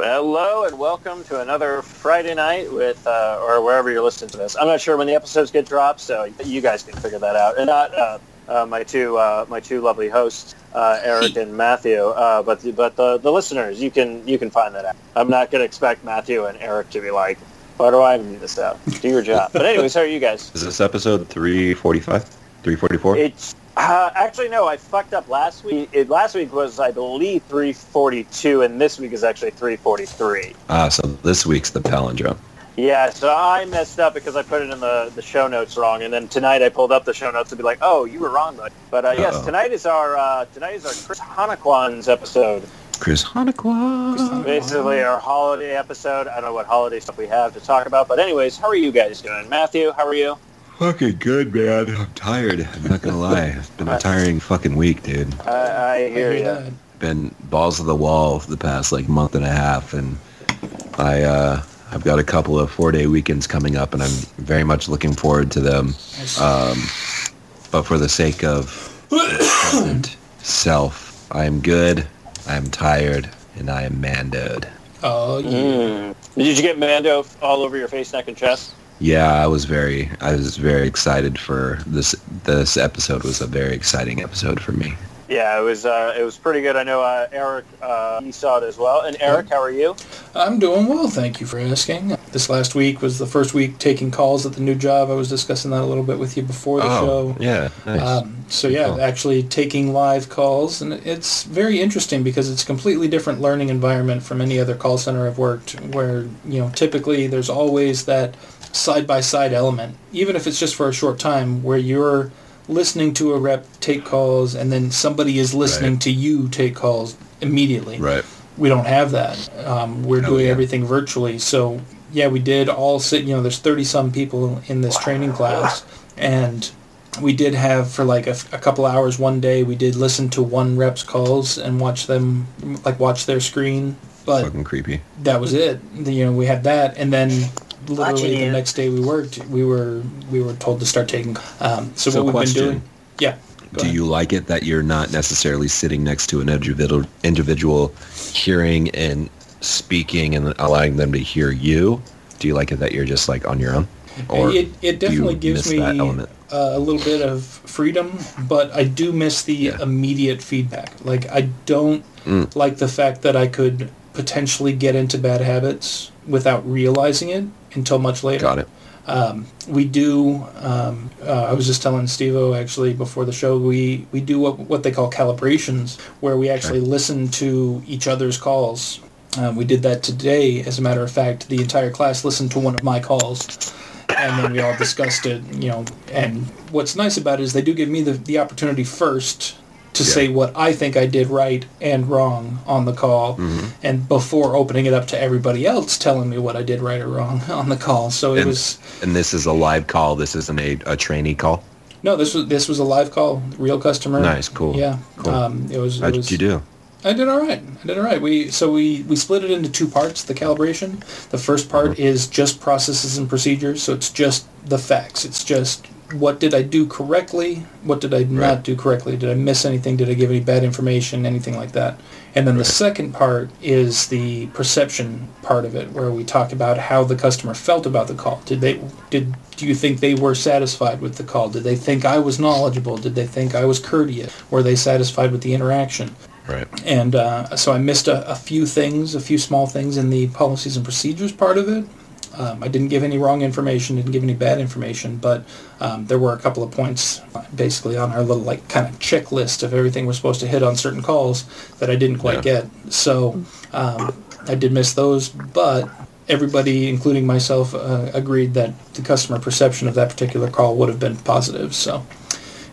Hello and welcome to another Friday night with, uh, or wherever you're listening to this. I'm not sure when the episodes get dropped, so you guys can figure that out. And not uh, uh, my two uh, my two lovely hosts, uh, Eric and Matthew, uh, but but the, the listeners, you can you can find that out. I'm not going to expect Matthew and Eric to be like, why do I need this out? Do your job. But anyways, how are you guys? Is this episode 345? 344? It's uh, actually no. I fucked up last week. It, last week was, I believe, 342, and this week is actually 343. Ah, so this week's the palindrome. Yeah, so I messed up because I put it in the, the show notes wrong, and then tonight I pulled up the show notes to be like, oh, you were wrong, bud. But uh, yes, tonight is our uh, tonight is our Chris Hanukkwan's episode. Chris Hanukkah. Basically, our holiday episode. I don't know what holiday stuff we have to talk about, but anyways, how are you guys doing? Matthew, how are you? Fucking good, man. I'm tired. I'm not gonna lie. It's been a tiring fucking week, dude. I, I hear you. that. Been balls to the wall for the past like month and a half, and I uh, I've got a couple of four day weekends coming up, and I'm very much looking forward to them. Um, but for the sake of present self, I am good. I am tired, and I am mandoed. Oh, yeah. Mm. Did you get Mando all over your face, neck, and chest? Yeah, I was very I was very excited for this this episode was a very exciting episode for me. Yeah, it was uh, it was pretty good. I know uh, Eric uh, he saw it as well. And Eric, how are you? I'm doing well, thank you for asking. This last week was the first week taking calls at the new job. I was discussing that a little bit with you before the Oh, show. yeah, nice. Um, so yeah, Cool. actually taking live calls, and it's very interesting because it's a completely different learning environment from any other call center I've worked. Where you know typically there's always that side by side element, even if it's just for a short time, where you're listening to a rep take calls, and then somebody is listening Right. to you take calls immediately. right. We don't have that. Um, we're Oh, doing yeah. everything virtually. So yeah, we did all sit. You know, there's 30 some people in this training class, and we did have for like a, a couple hours one day. We did listen to one rep's calls and watch them, like watch their screen. But Fucking creepy. that was it. You know, we had that, and then literally the you. next day we worked. We were we were told to start taking. Um, so, So what we've question. been doing. Yeah. go Do ahead. you like it that you're not necessarily sitting next to an individual individual hearing and speaking and allowing them to hear you? Do you like it that you're just like on your own? Or it, it definitely gives me that element? uh, a little bit of freedom, but I do miss the Yeah. immediate feedback. Like I don't Mm. like the fact that I could potentially get into bad habits without realizing it until much later. Got it. Um, we do. Um, uh, I was just telling Steve-O actually before the show. We we do what, what they call calibrations, where we actually listen to each other's calls. Um, we did that today. As a matter of fact, the entire class listened to one of my calls, and then we all discussed it. You know, and what's nice about it is they do give me the, the opportunity first to Yeah. say what I think I did right and wrong on the call, Mm-hmm. and before opening it up to everybody else telling me what I did right or wrong on the call. So it And- was And this is a live call. This isn't a, a trainee call. no, this was this was a live call, real customer. Nice, cool, Yeah, cool. Um, it was. How it did was, you do? I did all right. I did all right. We so we we split it into two parts. The calibration. The first part Mm-hmm. is just processes and procedures. So it's just the facts. It's just what did I do correctly? What did I not do correctly? Did I miss anything? Did I give any bad information? Anything like that? And then the second part is the perception part of it, where we talk about how the customer felt about the call. Did they did do you think they were satisfied with the call? Did they think I was knowledgeable? Did they think I was courteous? Were they satisfied with the interaction? Right. And uh, so I missed a, a few things, a few small things in the policies and procedures part of it. Um, I didn't give any wrong information, didn't give any bad information, but um, there were a couple of points basically on our little like kind of checklist of everything we're supposed to hit on certain calls that I didn't quite Yeah. get. So um, I did miss those, but everybody, including myself, uh, agreed that the customer perception of that particular call would have been positive. So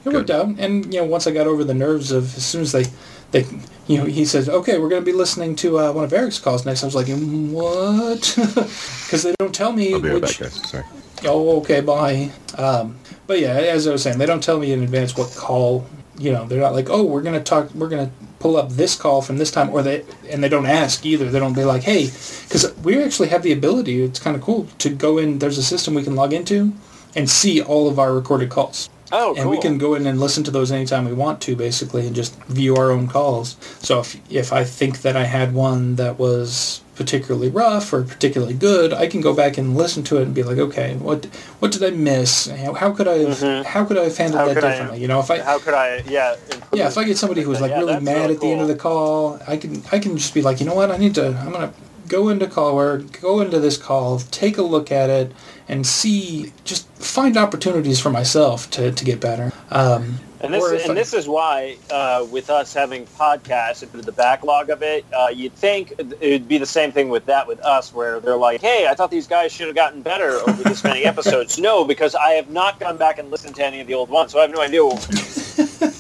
it worked out. And you know, once I got over the nerves of as soon as they, they, you know, he says, "Okay, we're going to be listening to uh, one of Eric's calls next." I was like, "Mm, "What?" Because they don't tell me I'll be right which. back, guys. Sorry. Oh, okay, bye. Um, but yeah, as I was saying, they don't tell me in advance what call. You know, they're not like, "Oh, we're going to talk. We're going to pull up this call from this time," or they and they don't ask either. They don't be like, "Hey," because we actually have the ability. It's kind of cool to go in. There's a system we can log into and see all of our recorded calls. Oh, and we can go in and listen to those anytime we want to, basically, and just view our own calls. So if if I think that I had one that was particularly rough or particularly good, I can go back and listen to it and be like, okay, what what did I miss? How, could I have, how could I have handled Mm-hmm. How that could I- differently? you know, if I How could I? Yeah. yeah, if I get somebody who was like Yeah, really mad really at the end of the call, I can I can just be like, you know what, I need to I'm gonna go into caller, go into this call, take a look at it, and see just find opportunities for myself to, to get better. Um, And this, and I- this is why, uh, with us having podcasts and the backlog of it, uh, you'd think it'd be the same thing with that with us, where they're like, "Hey, I thought these guys should have gotten better over this many episodes." no, because I have not gone back and listened to any of the old ones, so I have no idea.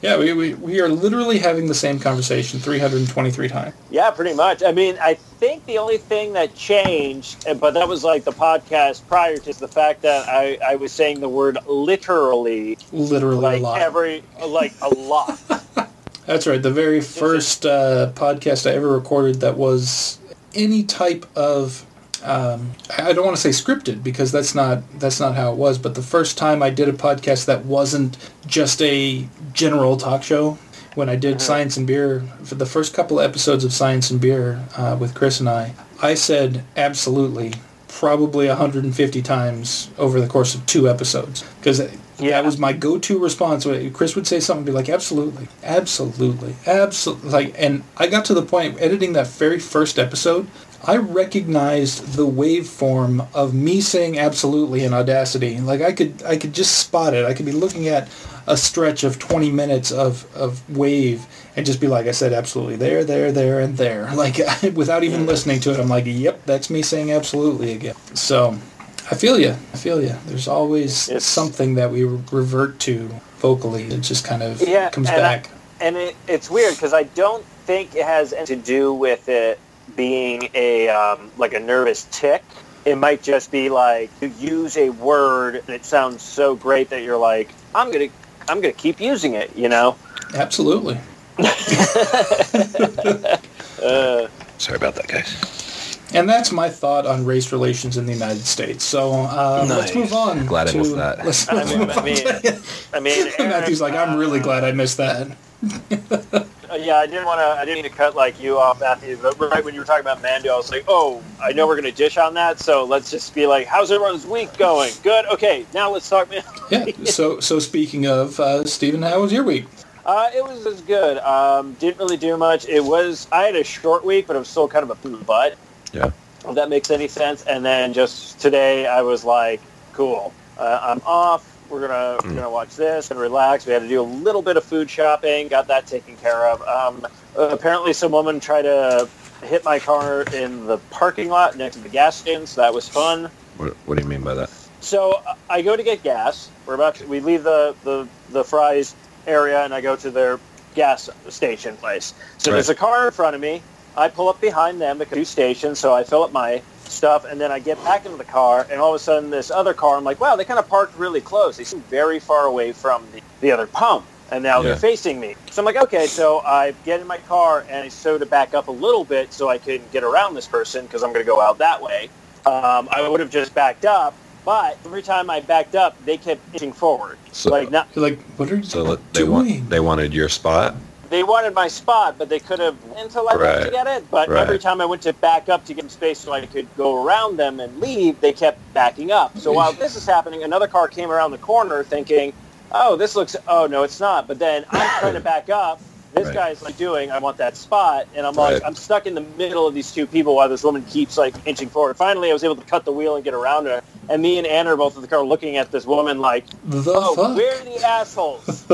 What we're doing. yeah, we, we, we are literally having the same conversation 323 times. Yeah, pretty much. I mean, I think the only thing that changed, but that was like the podcast prior to the fact that I, I was saying the word literally Literally like a lot. every like a lot. That's right. The very first uh, podcast I ever recorded that was any type of um, I don't want to say scripted because that's not that's not how it was. But the first time I did a podcast that wasn't just a general talk show, when I did Science and Beer for the first couple of episodes of Science and Beer uh, with Chris and I, I said absolutely probably 150 times over the course of two episodes because Yeah. that was my go-to response. Chris would say something, be like, "Absolutely, absolutely, absolutely." Like, and I got to the point editing that very first episode. I recognized the waveform of me saying "absolutely" in Audacity. Like, I could, I could just spot it. I could be looking at a stretch of 20 minutes of, of wave and just be like, I said absolutely there, there, there, and there. Like, without even listening to it, I'm like, yep, that's me saying absolutely again. So, I feel you. I feel you. There's always It's- something that we revert to vocally. It just kind of Yeah, comes and I- and it, it's weird because I don't think it has anything to do with it being a um, like a nervous tick. It might just be like you use a word and it sounds so great that you're like, I'm gonna I'm gonna keep using it. You know. Absolutely. Uh, Sorry about that, guys. And that's my thought on race relations in the United States. So uh, let's move on. Glad I missed that. Let's I mean, move I on mean, I mean, Matthew's like, I'm really glad I missed that. Uh, yeah, I didn't want to. I didn't mean to cut like you off, Matthew. But right when you were talking about Mando, I was like, "Oh, I know we're gonna dish on that, so let's just be like, how's everyone's week going? Good. Okay, now let's talk Mando." Yeah. So so speaking of uh, Stephen, how was your week? Uh, it was, as good. Um, didn't really do much. It was. I had a short week, but it was still kind of a food butt. Yeah. If that makes any sense. And then just today, I was like, "Cool, uh, I'm off. We're gonna we're gonna watch this and relax." We had to do a little bit of food shopping. Got that taken care of. Um, apparently, some woman tried to hit my car in the parking lot next to the gas station. So that was fun. What, what do you mean by that? So I go to get gas. We're about to, we leave the, the, the fries area and I go to their gas station place. So Right. there's a car in front of me. I pull up behind them, the two stations, so I fill up my stuff and then I get back into the car and all of a sudden this other car, I'm like, wow, they kind of parked really close. They seem very far away from the, the other pump. And now Yeah. they're facing me. So I'm like, okay, so I get in my car and I so to back up a little bit so I can get around this person because I'm going to go out that way. Um, I would have just backed up, but every time I backed up, they kept inching forward. So- like not, like, what are you So let- they doing? want they wanted your spot. They wanted my spot, but they could have until I went to Right. get it. But Right. every time I went to back up to get them space so I could go around them and leave, they kept backing up. So while this is happening, another car came around the corner thinking, "Oh, this looks. Oh no, it's not." But then I'm trying to back up. This Right. guy's like doing, I want that spot, and I'm like, I'm stuck in the middle of these two people while this woman keeps like inching forward. Finally, I was able to cut the wheel and get around her, and me and Anna are both in the car looking at this woman like, The oh, fuck? we're the assholes.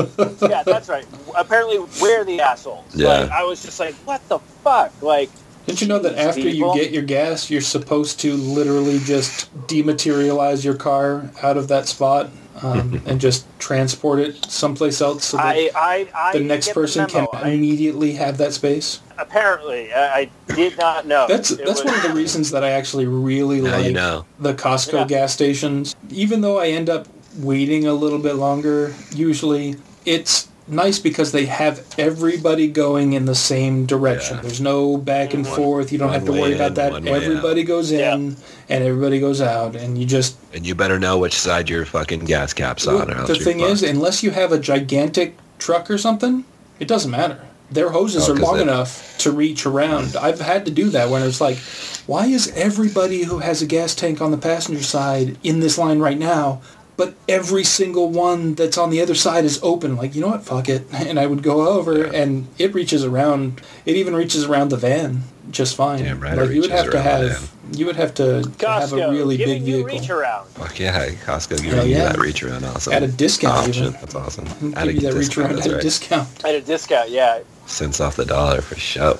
yeah, that's right. Apparently, we're the assholes. Yeah. Like, I was just like, what the fuck? Like, Didn't you know that Jeez, after you get your gas, you're supposed to literally just dematerialize your car out of that spot um, and just transport it someplace else so that I, I, I the next person memo. can immediately have that space? apparently, I, I did not know. That's It that's was- one of the reasons that I actually really Now like you know. the Costco Yeah. gas stations. Even though I end up waiting a little bit longer, usually it's nice because they have everybody going in the same direction. Yeah. There's no back and mm-hmm. forth. You don't have to worry in, about that. one way Everybody out. goes in and everybody goes out, and you just. And you better know which side your fucking gas cap's on. Or else the you're thing is, unless you have a gigantic truck or something, it doesn't matter. Their hoses Oh, are 'cause long they- enough to reach around. Mm. I've had to do that when it's like, why is everybody who has a gas tank on the passenger side in this line right now, but every single one that's on the other side is open? Like, you know what? Fuck it. And I would go over, and it reaches around. It even reaches around the van just fine. Damn right it like you would reaches have to around have you would have to, to have a really big you vehicle reach around. Fuck yeah, Costco giving Hell you that reach around awesome. At a discount, option. even. That's awesome. Give At a you that reach discount, around that's at a discount. At a discount, yeah. Cents off the dollar for sure.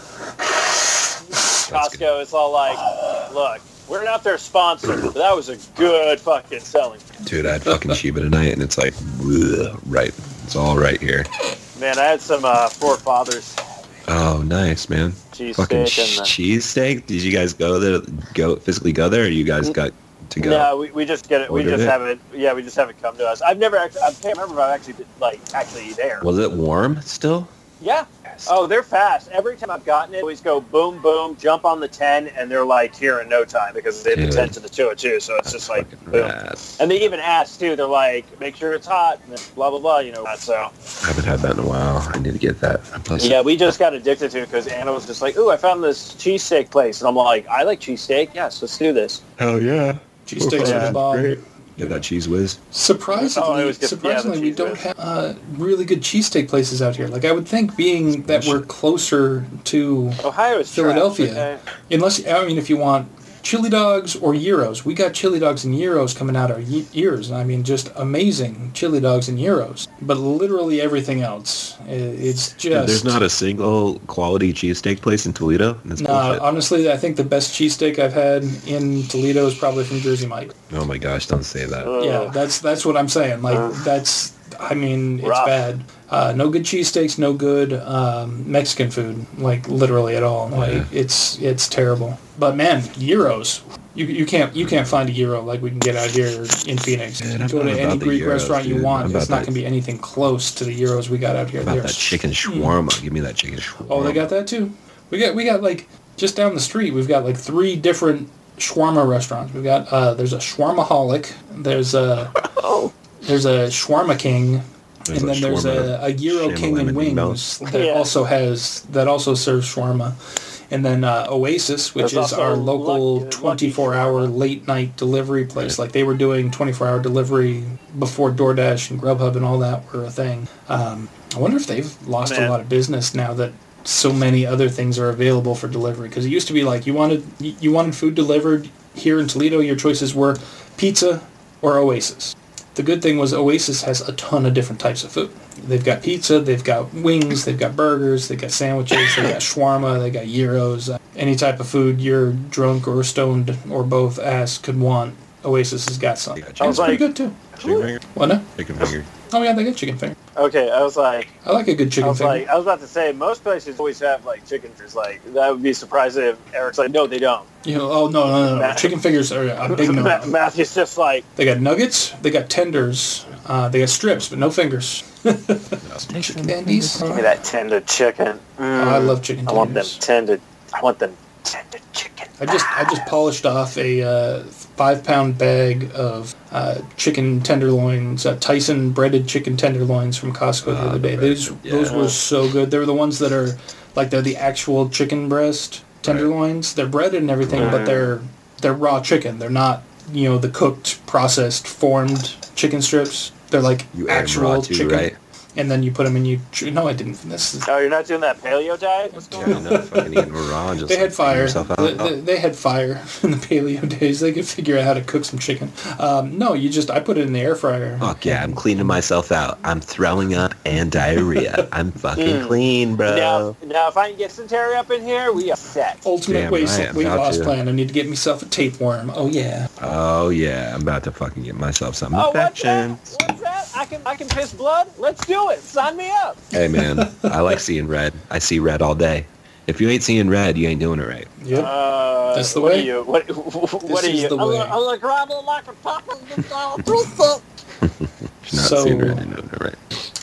Costco is all like, look, we're not their sponsor, but that was a good fucking selling. Dude, I had fucking Shiba tonight, and it's like, bleh, right. It's all right here. Man, I had some uh, forefathers Oh, nice, man. cheese Fucking steak and the, cheesesteak. Did you guys go there? Go physically go there, or you guys got to go? No, we, we just get it. We Ordered just it? have it. Yeah, we just have it come to us. I've never actually. I can't remember if I've actually been, like actually there. Was it warm still? Yeah. Oh, they're fast. Every time I've gotten it, I always go boom, boom, jump on the 10, and they're like here in no time because they have the 10 to the 202, so it's just like boom. rad. And they even ask, too, they're like, make sure it's hot, and blah, blah, blah, you know. So, I haven't had that in a while. I need to get that. Plus, yeah, we just got addicted to it because Anna was just like, ooh, I found this cheesesteak place. And I'm like, I like cheesesteak. Yes, let's do this. Hell yeah. Cheesesteaks are the bomb. Great. Get that Cheez Whiz. Surprisingly, Oh, it was yeah, surprisingly, we don't whiz. have uh, really good cheesesteak places out here. Like I would think, being that we're closer to, Ohio is trash, Philadelphia. okay? unless I mean, if you want chili dogs or gyros, we got chili dogs and gyros coming out our ye- ears. I mean, just amazing chili dogs and gyros. But literally everything else, it's just. Dude, there's not a single quality cheesesteak place in Toledo. That's No, bullshit. honestly, I think the best cheesesteak I've had in Toledo is probably from Jersey Mike. oh my gosh, don't say that. Yeah, that's that's what I'm saying. Like Uh, that's, I mean, it's rough. bad. Uh, no good cheesesteaks, no good um, Mexican food, like literally at all. Like Yeah. it's it's terrible. But man, gyros. You, you can't you can't find a gyro like we can get out here in Phoenix. Dude, go to any Greek gyros, restaurant you want, I'm it's not going to be anything close to the gyros we got out here. About They're that chicken s- shawarma. Give me that chicken shawarma. Oh, they got that too. We got we got like just down the street. We've got like three different shawarma restaurants. We've got uh, there's a shawarmaholic. There's a Oh. There's a shawarma king, There's and a then there's a, a gyro king and shamalama ding wings that Yeah. also has that also serves shawarma. And then uh, Oasis, which There's is our local Lucky- Lucky 24-hour Shawarma. late night delivery place. Like they were doing 24-hour delivery before DoorDash and Grubhub and all that were a thing. Um, I wonder if they've lost a lot of business now that so many other things are available for delivery. Because it used to be like you wanted you you wanted food delivered here in Toledo. Your choices were pizza or Oasis. The good thing was Oasis has a ton of different types of food. They've got pizza, they've got wings, they've got burgers, they've got sandwiches, they've got shawarma, they got gyros. Any type of food you're drunk or stoned or both ass could want, Oasis has got some. And chicken it's pretty good too. Chicken finger. What? No? Chicken finger. Oh yeah, they got chicken finger. Okay, I was like, I like a good I chicken was finger. like, I was about to say, most places always have like chicken fingers. Like that would be surprising if Eric's like, no, they don't. you know, oh no, no, no, no. Matt- Chicken fingers are a big no. Ma- Matthew's just like, They got nuggets, they got tenders, uh, they got strips, but no fingers. Chicken tendies. give me that tender chicken. Oh, I Mm. love chicken I want them tender. I want them tender chicken. I just I just polished off a uh, five pound bag of uh, chicken tenderloins, uh, Tyson breaded chicken tenderloins from Costco the Ah, other day. Those breaded, those were so good. They're the ones that are like they're the actual chicken breast tenderloins. They're breaded and everything, but they're they're raw chicken. They're not you know the cooked, processed, formed chicken strips. They're like You actual raw too, chicken. right? And then you put them in you. No, I didn't. This is Oh, you're not doing that paleo diet? What's going you on? know, fucking eating raw just They had fire. They, they- they had fire in the paleo days. They could figure out how to cook some chicken. Um, no, you just I put it in the air fryer. Fuck yeah, I'm cleaning myself out. I'm throwing up and diarrhea. I'm fucking Mm. clean, bro. Now, now, if I can get dysentery up in here, we are set. Ultimate Damn weight, right, weight loss to. plan. I need to get myself a tapeworm. Oh yeah. Oh yeah, I'm about to fucking get myself some Oh, what's that? What's that? I can, I can piss blood. Let's do it. Sign me up. Hey man, I like seeing red. I see red all day. If you ain't seeing red, you ain't doing it right. Yep. Uh, That's the what way. Are you, what, what are is you? the I'm way. gonna- I'm gonna grab it like a taco. and just, throw some. If you're not So- seeing red, you're doing it right.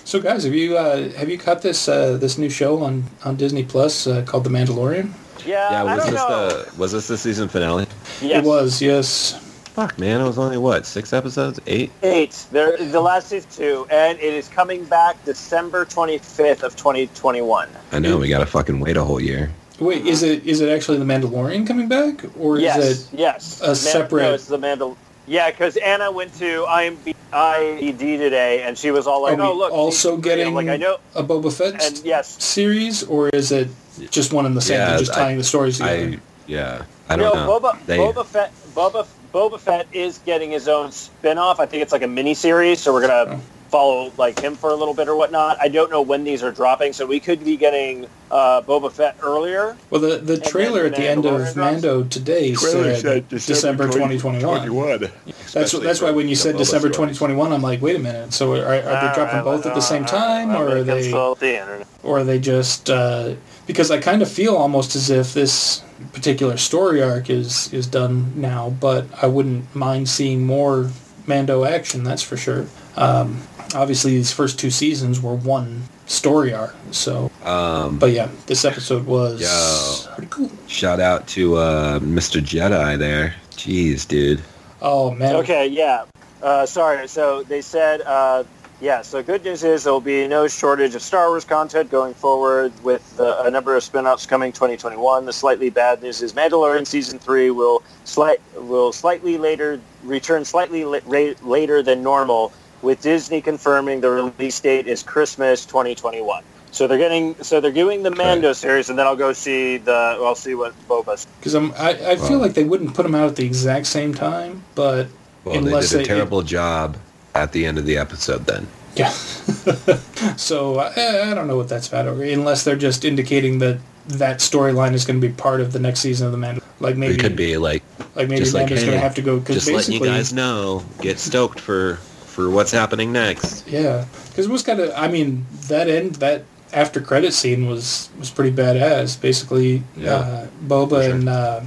So guys, have you uh, have you caught this uh, this new show on on Disney Plus uh, called The Mandalorian? Yeah, Yeah, I was don't this know. the was this the season finale? Yes. It was, yes. Fuck, man, it was only what six episodes, eight. Eight. There, the last season two, and it is coming back December 25th of 2021. I know we gotta fucking wait a whole year. Wait, is it is it actually The Mandalorian coming back, or is yes, it? yes. a separate- No, it's the Mandal. Yeah, because Anna went to IMB, IED today, and she was all like, Are we "Oh, look." also season. I'm getting like, I know, a Boba Fett and yes. series, or is it just one and the same? Yeah, They're just I- tying the stories together. I yeah, I don't no, know. Boba, They- Boba Fett, Boba, Boba Fett is getting his own spin-off. I think it's like a mini series, so we're gonna Oh. follow like him for a little bit or whatnot. I don't know when these are dropping, so we could be getting uh, Boba Fett earlier. well, the the trailer at the end of drops? Mando today said, December 2021. That's that's why when you said December 2021, I'm like, wait a minute. So are, are they dropping both at the same time, or are they? the or are they just uh, because I kind of feel almost as if this particular story arc is is done now, but I wouldn't mind seeing more Mando action. That's for sure. Um, obviously, these first two seasons were one story arc, so. Um, But yeah, this episode was Yo. pretty cool. shout out to uh, Mr. Jedi there. Jeez, dude. Oh man. Okay, yeah. Uh, sorry. So they said, uh, yeah. So good news is there will be no shortage of Star Wars content going forward with uh, a number of spin-offs coming 2021. The slightly bad news is Mandalorian season three will slight will slightly later return slightly la- ra- later than normal, with Disney confirming the release date is Christmas 2021. So they're getting so they're doing the Mando series, and then I'll go see the I'll see what Boba. Because I'm I, I feel Wow. like they wouldn't put them out at the exact same time, but Well, Unless they did a they- terrible job at the end of the episode. Then Yeah. so I, I don't know what that's about, unless they're just indicating that that storyline is going to be part of the next season of the Mando. Like maybe it could be like like maybe just like, Mando's going to have to go because just letting you guys know. Get stoked for for what's happening next. yeah, because it was kind of. I mean, that end that after credit scene was was pretty badass. Basically, Yeah, uh, Boba sure. and uh,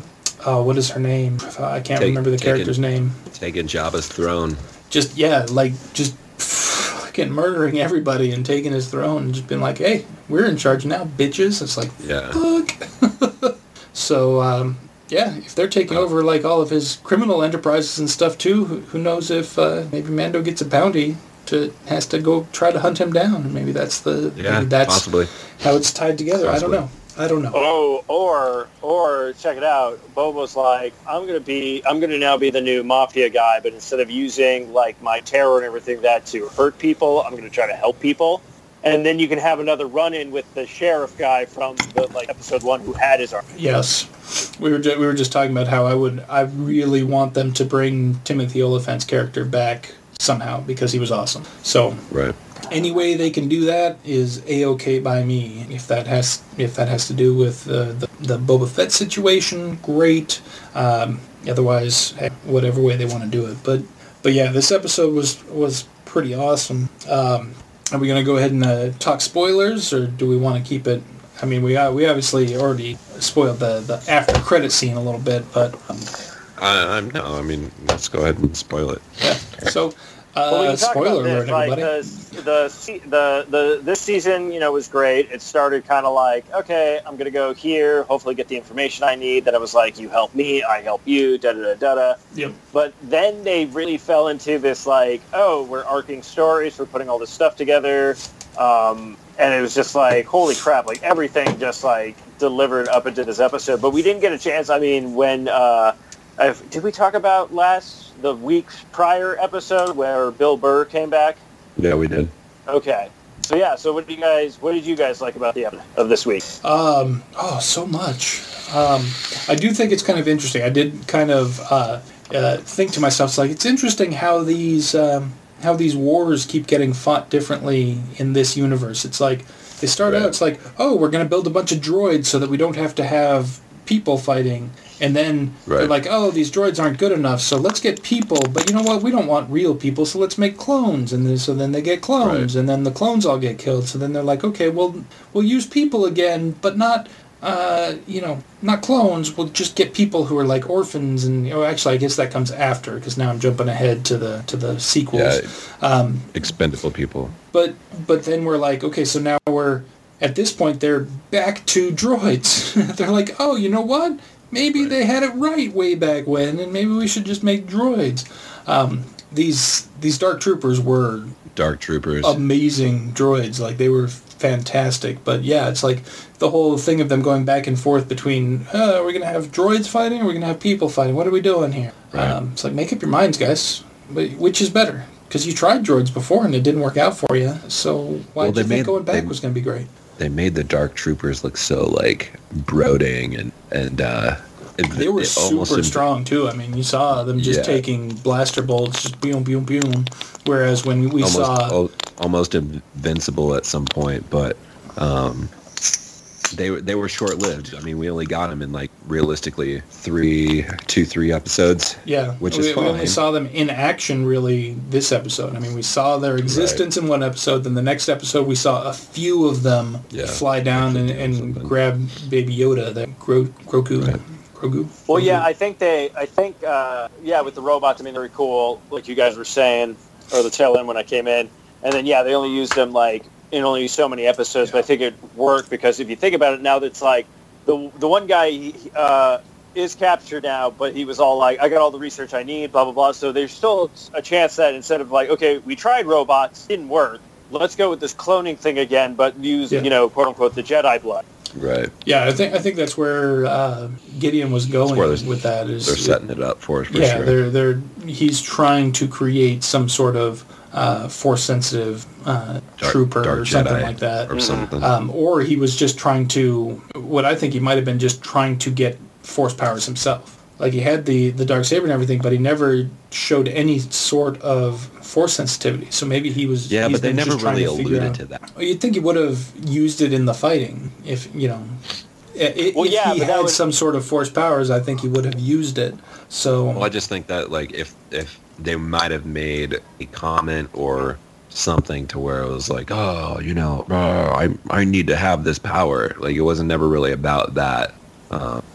oh, what is her name? I can't Take- remember the character's name. Taking Jabba's throne. Just yeah, like just fucking murdering everybody and taking his throne and just being like, hey, we're in charge now, bitches. It's like Yeah. fuck. so um, yeah, if they're taking over like all of his criminal enterprises and stuff too, who, who knows if uh, maybe Mando gets a bounty to has to go try to hunt him down, maybe that's the Yeah, maybe that's possibly. how it's tied together. I don't know. I don't know. Oh, or or check it out. Boba's like, I'm gonna be, I'm gonna now be the new mafia guy, but instead of using like my terror and everything that to hurt people, I'm gonna try to help people. And then you can have another run-in with the sheriff guy from the like episode one who had his arm. Yes, we were ju- we were just talking about how I would I really want them to bring Timothy Olyphant's character back somehow because he was awesome. So Right. Any way they can do that is a okay by me. If that has if that has to do with uh, the the Boba Fett situation, great. Um, otherwise, heck, whatever way they want to do it. But but yeah, this episode was was pretty awesome. Um, are we gonna go ahead and uh, talk spoilers, or do we want to keep it? I mean, we uh, we obviously already spoiled the, the after credit scene a little bit, but um, I, I'm no. I mean, let's go ahead and spoil it. yeah. So, uh, Well, we can talk spoiler about alert, this. Like everybody. the, the the the this season, you know, was great. It started kind of like, okay, I'm gonna go here, hopefully get the information I need. Then it was like, you help me, I help you, da da da da da. Yep. But then they really fell into this like, oh, we're arcing stories, we're putting all this stuff together, um, and it was just like, holy crap! Like everything just like delivered up into this episode. But we didn't get a chance. I mean, when uh, I've, did we talk about last the week prior episode where Bill Burr came back? Yeah, we did. Okay. So yeah. So what did you guys? What did you guys like about the episode of this week? Um, oh, so much. Um, I do think it's kind of interesting. I did kind of uh, uh, think to myself, it's like it's interesting how these um, how these wars keep getting fought differently in this universe. It's like they start Right. out, it's like, oh, we're going to build a bunch of droids so that we don't have to have people fighting. And then they're like, oh, these droids aren't good enough, so let's get people. But you know what? We don't want real people, so let's make clones. And then, so then they get clones, Right. and then the clones all get killed. So then they're like, okay, well, we'll use people again, but not uh, you know, not clones. We'll just get people who are like orphans, and oh, actually, I guess that comes after because now I'm jumping ahead to the to the sequels. Yeah. Um, Expendable people. but but then we're like, okay, so now we're at this point they're back to droids. they're like, oh, you know what? Maybe they had it right way back when, and maybe we should just make droids. Um, these these dark troopers were Dark troopers. amazing droids. Like they were fantastic. But yeah, it's like the whole thing of them going back and forth between, uh, are we gonna have droids fighting? Or are we gonna have people fighting? What are we doing here? Right. Um, it's like make up your minds, guys. But which is better? Because you tried droids before and it didn't work out for you. So why Well, did you think made- going back they- was gonna be great? They made the dark troopers look so like brooding and and uh it- They were super strong too. I mean, you saw them just Yeah. taking blaster bolts, just boom, boom, boom. Whereas when we almost saw al- almost invincible at some point, but um, they were they were short lived. I mean, we only got them in like realistically three, two, three episodes. Yeah, which we, is we only saw them in action really this episode. I mean, we saw their existence in one episode. Then the next episode, we saw a few of them Yeah, fly down and, and grab Baby Yoda, that Gro- Grogu. Right. Grogu. Well, yeah, I think they, I think, uh, yeah, with the robots, I mean, they're cool, like you guys were saying, or the tail end when I came in, and then yeah, they only used them like in only so many episodes, but I think it worked because if you think about it now, that's like the the one guy uh, is captured now, but he was all like, I got all the research I need, blah blah blah. So there's still a chance that instead of like, okay, we tried robots, didn't work. Let's go with this cloning thing again, but use Yeah. you know, quote unquote, the Jedi blood. Right, yeah, I think I think that's where uh, Gideon was going with that. Is they're setting it up for us for yeah, sure. they're they're he's trying to create some sort of uh, force sensitive uh, Dark- trooper Dark or something Jedi like that. or something. um, or he was just trying to what I think he might have been just trying to get force powers himself. Like he had the the dark saber and everything, but he never showed any sort of force sensitivity. So maybe he was yeah, but they never just trying really to alluded out- to that. Well, You'd think he would have used it in the fighting if you know. i- i- Well, if yeah, he had would- some sort of force powers, I think he would have used it. So Well, I just think that like if if they might have made a comment or something to where it was like, oh, you know, uh, I I need to have this power. Like it wasn't never really about that.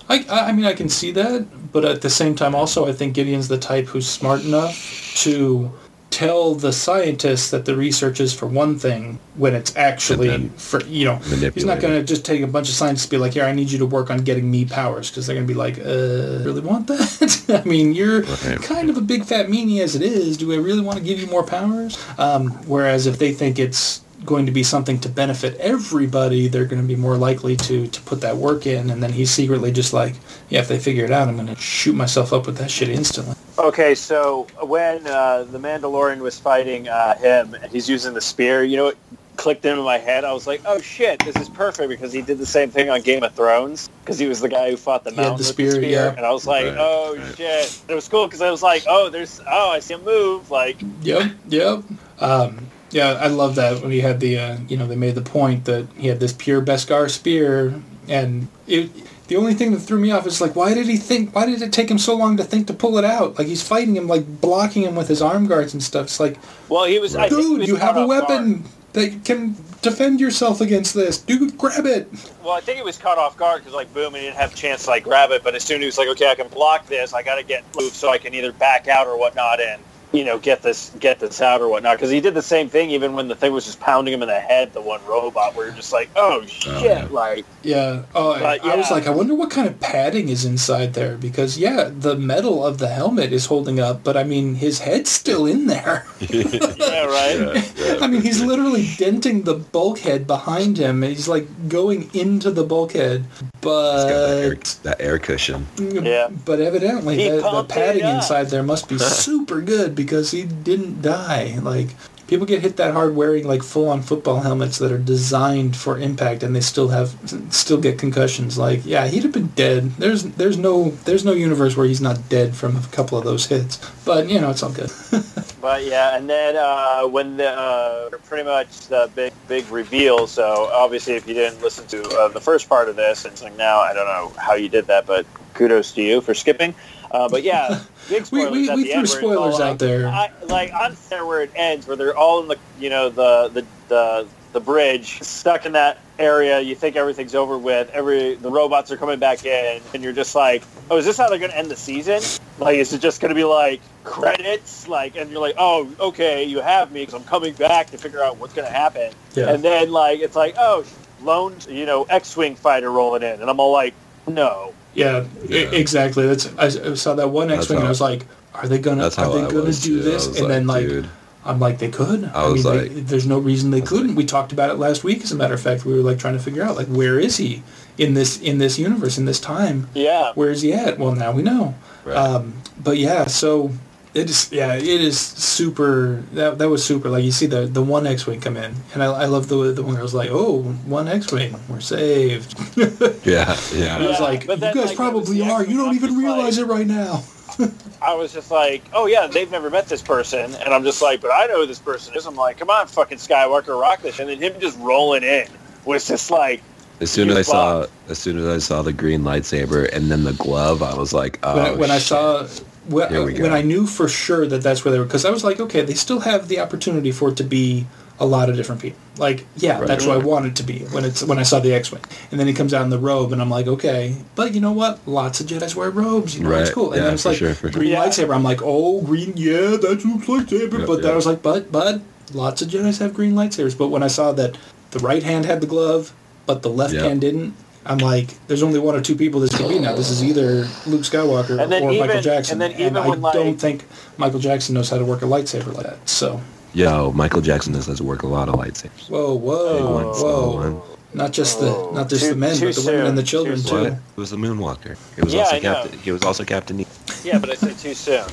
I, I I mean, I can see that, but at the same time, also, I think Gideon's the type who's smart enough to tell the scientists that the research is for one thing when it's actually for you know he's not going to just take a bunch of scientists and be like, "Here, I need you to work on getting me powers," because they're going to be like, "Uh, really want that? I mean, you're Right. kind of a big fat meanie as it is. Do I really want to give you more powers?" Um, whereas if they think it's going to be something to benefit everybody, they're going to be more likely to to put that work in. And then he's secretly just like, "Yeah, if they figure it out, I'm going to shoot myself up with that shit instantly." Okay, so when uh, the Mandalorian was fighting uh, him, and he's using the spear, you know what clicked into my head? I was like, oh shit, this is perfect because he did the same thing on Game of Thrones because he was the guy who fought the He had mountain the with spear, the spear, yeah. and I was like, Right, oh right. shit. It was cool because I was like, oh, there's, oh, I see a move, like, Yep, yep. Um, yeah, I love that when he had the, uh, you know, they made the point that he had this pure Beskar spear, and it. The only thing that threw me off is like, why did he think? Why did it take him so long to think to pull it out? Like he's fighting him, like blocking him with his arm guards and stuff. It's like, well, he was. I think he dude, was you have a weapon guard. that can defend yourself against this. Dude, grab it. Well, I think he was caught off guard because like boom, he didn't have a chance to like grab it. But as soon as he was like, okay, I can block this, I got to get moved so I can either back out or whatnot and you know get this get this out or whatnot. Because he did the same thing even when the thing was just pounding him in the head. The one robot where you're just like, oh, oh shit, yeah. like Yeah. Oh, I- But, I was like, I wonder what kind of padding is inside there because yeah, the metal of the helmet is holding up, but I mean, his head's still in there. yeah, right. yeah, yeah. I mean, he's literally denting the bulkhead behind him. He's like going into the bulkhead, It's got that air, but that air cushion. Mm, yeah. but evidently the, the padding inside there must be super good because he didn't die. Like people get hit that hard wearing like full-on football helmets that are designed for impact, and they still have still get concussions. Like yeah, he'd have been dead. There's there's no there's no universe where he's not dead from a couple of those hits. But you know it's all good. But yeah, and then uh, when the uh, pretty much the big big reveal. So obviously, if you didn't listen to uh, the first part of this, and like now I don't know how you did that, but kudos to you for skipping. Uh, but yeah, big We- spoilers we- at we the threw end where it's all spoilers like- out there. I, like on there where it ends, where they're all in the you know the the the the bridge, stuck in that area. You think everything's over with. Every the robots are coming back in, and you're just like, oh, is this how they're going to end the season? Like, is it just going to be like credits? Like, and you're like, oh, okay, you have me because I'm coming back to figure out what's going to happen. Yeah. And then like it's like, oh, lone, you know, X-wing fighter rolling in, and I'm all like, no. Yeah, Yeah. exactly. That's I, I saw that one That's X-wing and I was like, are they gonna are they I gonna was, do too. This? was And then like dude, I'm like, they could. I was mean, like- they, there's no reason they couldn't. like- we talked about it last week. As a matter of fact, we were like trying to figure out like where is he in this in this universe in this time? Yeah. Where is he at? Well, now we know. Right. Um, but yeah, so it is. Yeah, it is super. That that was super. Like you see the the one X-wing come in, and I, I love the the one girl's like, oh, one X-wing, we're saved. yeah, And I yeah. was Yeah, like, you then, guys like, probably it was the are. You don't even I'm just realize like- it right now. I was just like, oh yeah, they've never met this person, and I'm just like, but I know who this person is. I'm like, come on, fucking Skywalker, rock this, and then him just rolling in was just like, As soon as I saw, as soon as I saw the green lightsaber and then the glove, I was like, oh, when, I, when I oh, saw when, Here we uh, go. when I knew for sure that that's where they were because I was like okay they still have the opportunity for it to be a lot of different people like yeah Right. that's what I mm-hmm. wanted to be when it's when I saw the X-wing and then he comes out in the robe and I'm like okay but you know what lots of Jedi's wear robes you know it's cool and Yeah, then it's like sure, for sure. green Yeah. lightsaber I'm like oh green yeah that's Luke's lightsaber Yeah, but then. I was like but but lots of Jedi's have green lightsabers but when I saw that the right hand had the glove but the left Yeah. hand didn't I'm like, there's only one or two people this could be now. This is either Luke Skywalker And then or Michael Jackson. and then even I when, like- don't think Michael Jackson knows how to work a lightsaber like that. So, Yo, Michael Jackson knows how to work a lot of lightsabers. whoa, whoa, one, whoa! one. Not just the not just too- the men, but the women and the children soon. too. It was the Moonwalker. He was Yeah, also I know. Captain. He was also Captain. Ne- yeah, but I said too soon.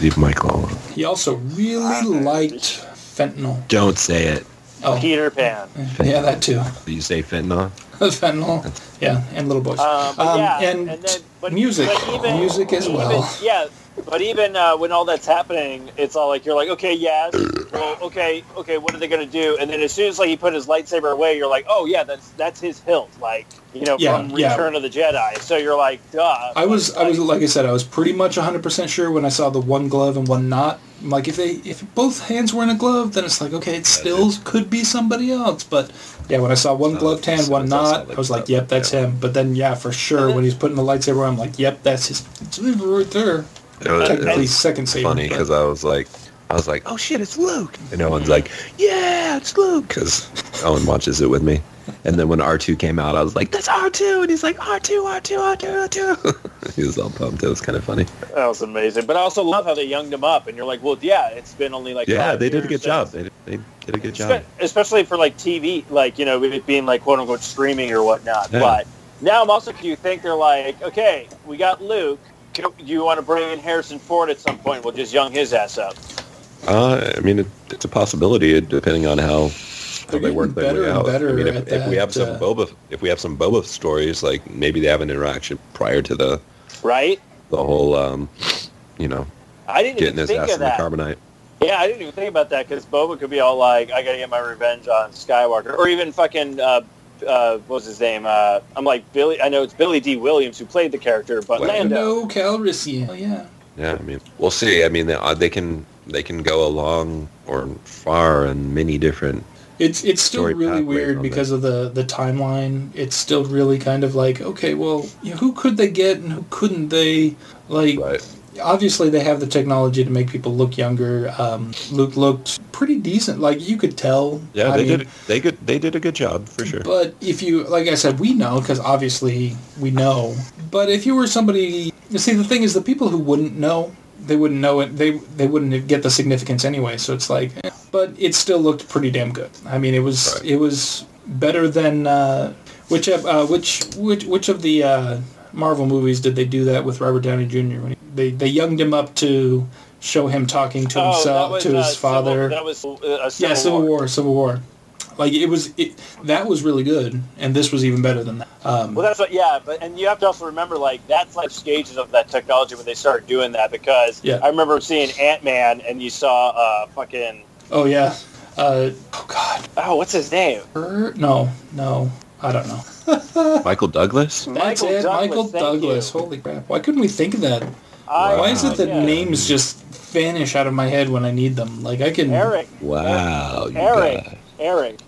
Leave Michael alone. He also really ah, liked fentanyl. Don't say it. Oh, Peter Pan. yeah, that too. You say fentanyl. fentanyl. Yeah, and little boys. Um, but Um, yeah, and then but, music. but even, Music as even- well. Yeah, but even uh, when all that's happening, it's all like you're like, okay, yes, well, okay, okay, what are they gonna do? And then as soon as like he put his lightsaber away, you're like, oh yeah, that's that's his hilt, like you know, Yeah, from yeah. Return of the Jedi. So you're like, duh. I was, Like, I was, like I said, I was pretty much 100% sure when I saw the one glove and one not. I'm like, if they, if both hands were in a glove, then it's like, okay, it still could be somebody else. But yeah, when I saw one gloved hand, one not, I was like, yep, that's yeah. him. But then, yeah, for sure, then- when he's putting the lightsaber, on, I'm like, yep, that's his lightsaber right there. It was, it Technically, was second saber. funny because I was like, I was like, oh shit, it's Luke, and no one's like, yeah, it's Luke, because Owen watches it with me. And then when R2 came out, I was like, that's R2, and he's like, R2, R2, R2, R2. he was all pumped. It was kind of funny. that was amazing. But I also love how they younged him up, and you're like, well, yeah, it's been only like Yeah, they did a good job. since- They, they did a good job. especially for like TV, like you know, it being like quote unquote streaming or whatnot. Yeah. But now I'm also, do you think they're like, okay, we got Luke. Do you want to bring in Harrison Ford at some point? We'll just young his ass up. Uh, I mean, it, it's a possibility depending on how, how They're they work their way out. better I mean, at if, if we have some uh, Boba, if we have some Boba stories, like maybe they have an interaction prior to the Right? the whole, um, you know, I didn't getting even his think ass of in the that. carbonite. Yeah, I didn't even think about that because Boba could be all like, I gotta get my revenge on Skywalker, or even fucking. Uh, uh, what was his name? Uh, I'm like Billy. I know it's Billy Dee Williams who played the character, but Lando. No Calrissian. Oh, yeah. Yeah, I mean, we'll see. I mean, they, uh, they can they can go along or far in many different. It's it's still really weird because of the the timeline. It's still really kind of like okay, well, you know, who could they get and who couldn't they? Like, Right. obviously they have the technology to make people look younger. Um, Luke looked pretty decent. Like you could tell. Yeah, I they mean, did. They good. They did a good job for sure. But if you, like I said, we know because obviously we know. But if you were somebody, you see, the thing is, the people who wouldn't know, they wouldn't know it. They they wouldn't get the significance anyway. So it's like, eh. but it still looked pretty damn good. I mean, it was Right. it was better than uh, which of- uh, which which which of the uh, Marvel movies did they do that with Robert Downey Jr. When he, they they younged him up to show him talking to Oh, himself was, to uh, his Civil- father. that was uh, Civil yeah, Civil War. War. Civil War. Like it was, it, that was really good, and this was even better than that. Um, Well, that's what, yeah, but and you have to also remember, like that's like stages of that technology when they started doing that. Because Yeah. I remember seeing Ant Man, and you saw uh, fucking oh yeah. Uh, oh God. oh, what's his name? Er, no, no, I don't know. Michael Douglas. That's it, Michael Douglas. you. Holy crap! Why couldn't we think of that? I, Why is it that yeah. names just vanish out of my head when I need them. Like I can. Eric, Wow, you Eric, got- Eric.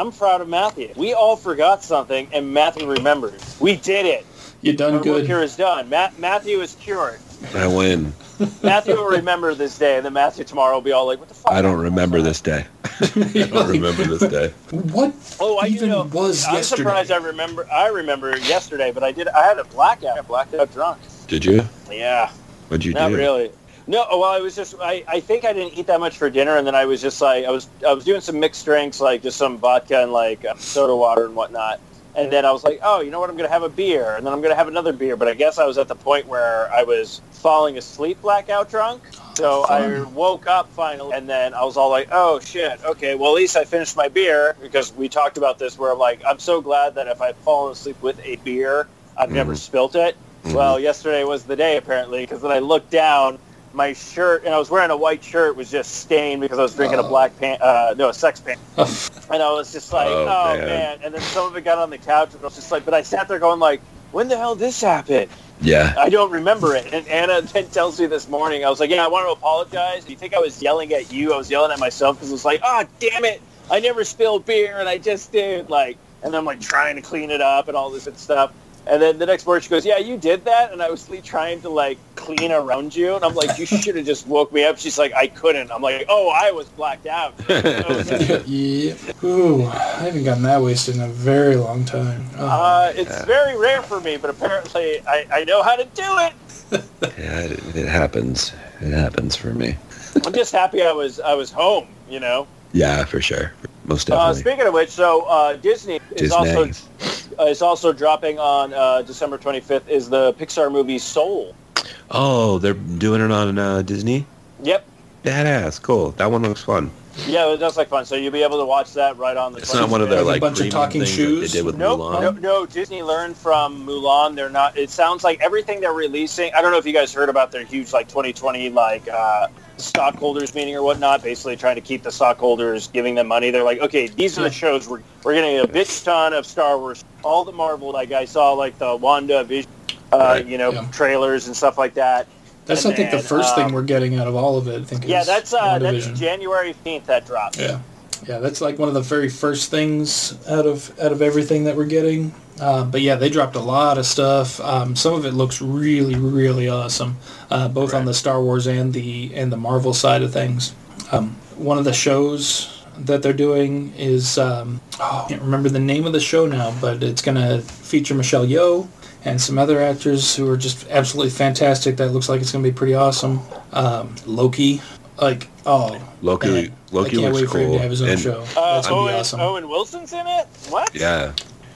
I'm proud of Matthew. We all forgot something, and Matthew remembered. We did it. You done Our good. work here is done. Matt, Matthew is cured. I win. Matthew will remember this day, and then Matthew tomorrow will be all like, "What the fuck?" I don't remember this day. I don't remember this day. What Oh, I even you know, was I'm yesterday? surprised I remember. I remember yesterday, but I did. I had a blackout. I blacked out drunk. Did you? Yeah, What'd you not do? Not really. No, well, I was just. I, I think I didn't eat that much for dinner, and then I was just like, I was I was doing some mixed drinks, like just some vodka and like uh, soda water and whatnot. And then I was like, oh, you know what? I'm gonna have a beer, and then I'm gonna have another beer. But I guess I was at the point where I was falling asleep, blackout drunk. So I woke up finally, and then I was all like, "Oh shit, okay. Well, at least I finished my beer because we talked about this. Where I'm like, I'm so glad that if I've fallen asleep with a beer, I've never Mhm. spilt it. Mhm. Well, yesterday was the day apparently because then I looked down, my shirt, and I was wearing a white shirt, was just stained because I was drinking a Oh. black pant, uh, no, a sex pant, and I was just like, Oh, oh, man. man. And then some of it got on the couch, and I was just like, but I sat there going like, when the hell did this happen? Yeah. I don't remember it. And Anna then tells me this morning, I was like, yeah, I want to apologize. You think I was yelling at you? I was yelling at myself because it was like, oh, damn it. I never spilled beer and I just did. Like, and I'm like trying to clean it up and all this and stuff. And then the next morning she goes, yeah, you did that. And I was like, trying to like clean around you. And I'm like, you should have just woke me up. She's like, I couldn't. I'm like, oh, I was blacked out. Okay. yeah. Ooh, I haven't gotten that wasted in a very long time. Oh. Uh, it's Yeah. very rare for me, but apparently I, I know how to do it. Yeah, it, it happens. It happens for me. I'm just happy I was I was home, you know. Yeah, for sure. Most Uh, speaking of which, so uh, Disney, is also uh, is also dropping on uh, December 25th is the Pixar movie Soul. oh, they're doing it on uh, Disney? Yep. Badass. Cool. That one looks fun. Yeah, it does look fun. So you'll be able to watch that right on the. It's not one of their Like a bunch of talking shoes? they did with Nope, Mulan. no, no. Disney learned from Mulan. They're not. It sounds like everything they're releasing. I don't know if you guys heard about their huge like 2020 like uh, stockholders meeting or whatnot. Basically, trying to keep the stockholders giving them money. They're like, okay, these are the shows we're we're getting a bitch ton of Star Wars, all the Marvel. Like I saw like the WandaVision, uh, Right. you know, Yeah. trailers and stuff like that. That's and I think the first um, thing we're getting out of all of it. I think. Yeah, that's uh, that's January 15th that drops. Yeah, yeah, that's like one of the very first things out of out of everything that we're getting. Uh, but yeah, they dropped a lot of stuff. Um, some of it looks really, really awesome, uh, both on the Star Wars and the and the Marvel side of things. Um, one of the shows that they're doing is um, oh, I can't remember the name of the show now, but it's gonna feature Michelle Yeoh and some other actors who are just absolutely fantastic. That looks like it's gonna be pretty awesome. Um, Loki, like oh, Loki, Man, Loki I can't looks wait for him cool. to have his own and, show. Uh, That's gonna Owen, be awesome. Owen Wilson's in it. What? Yeah,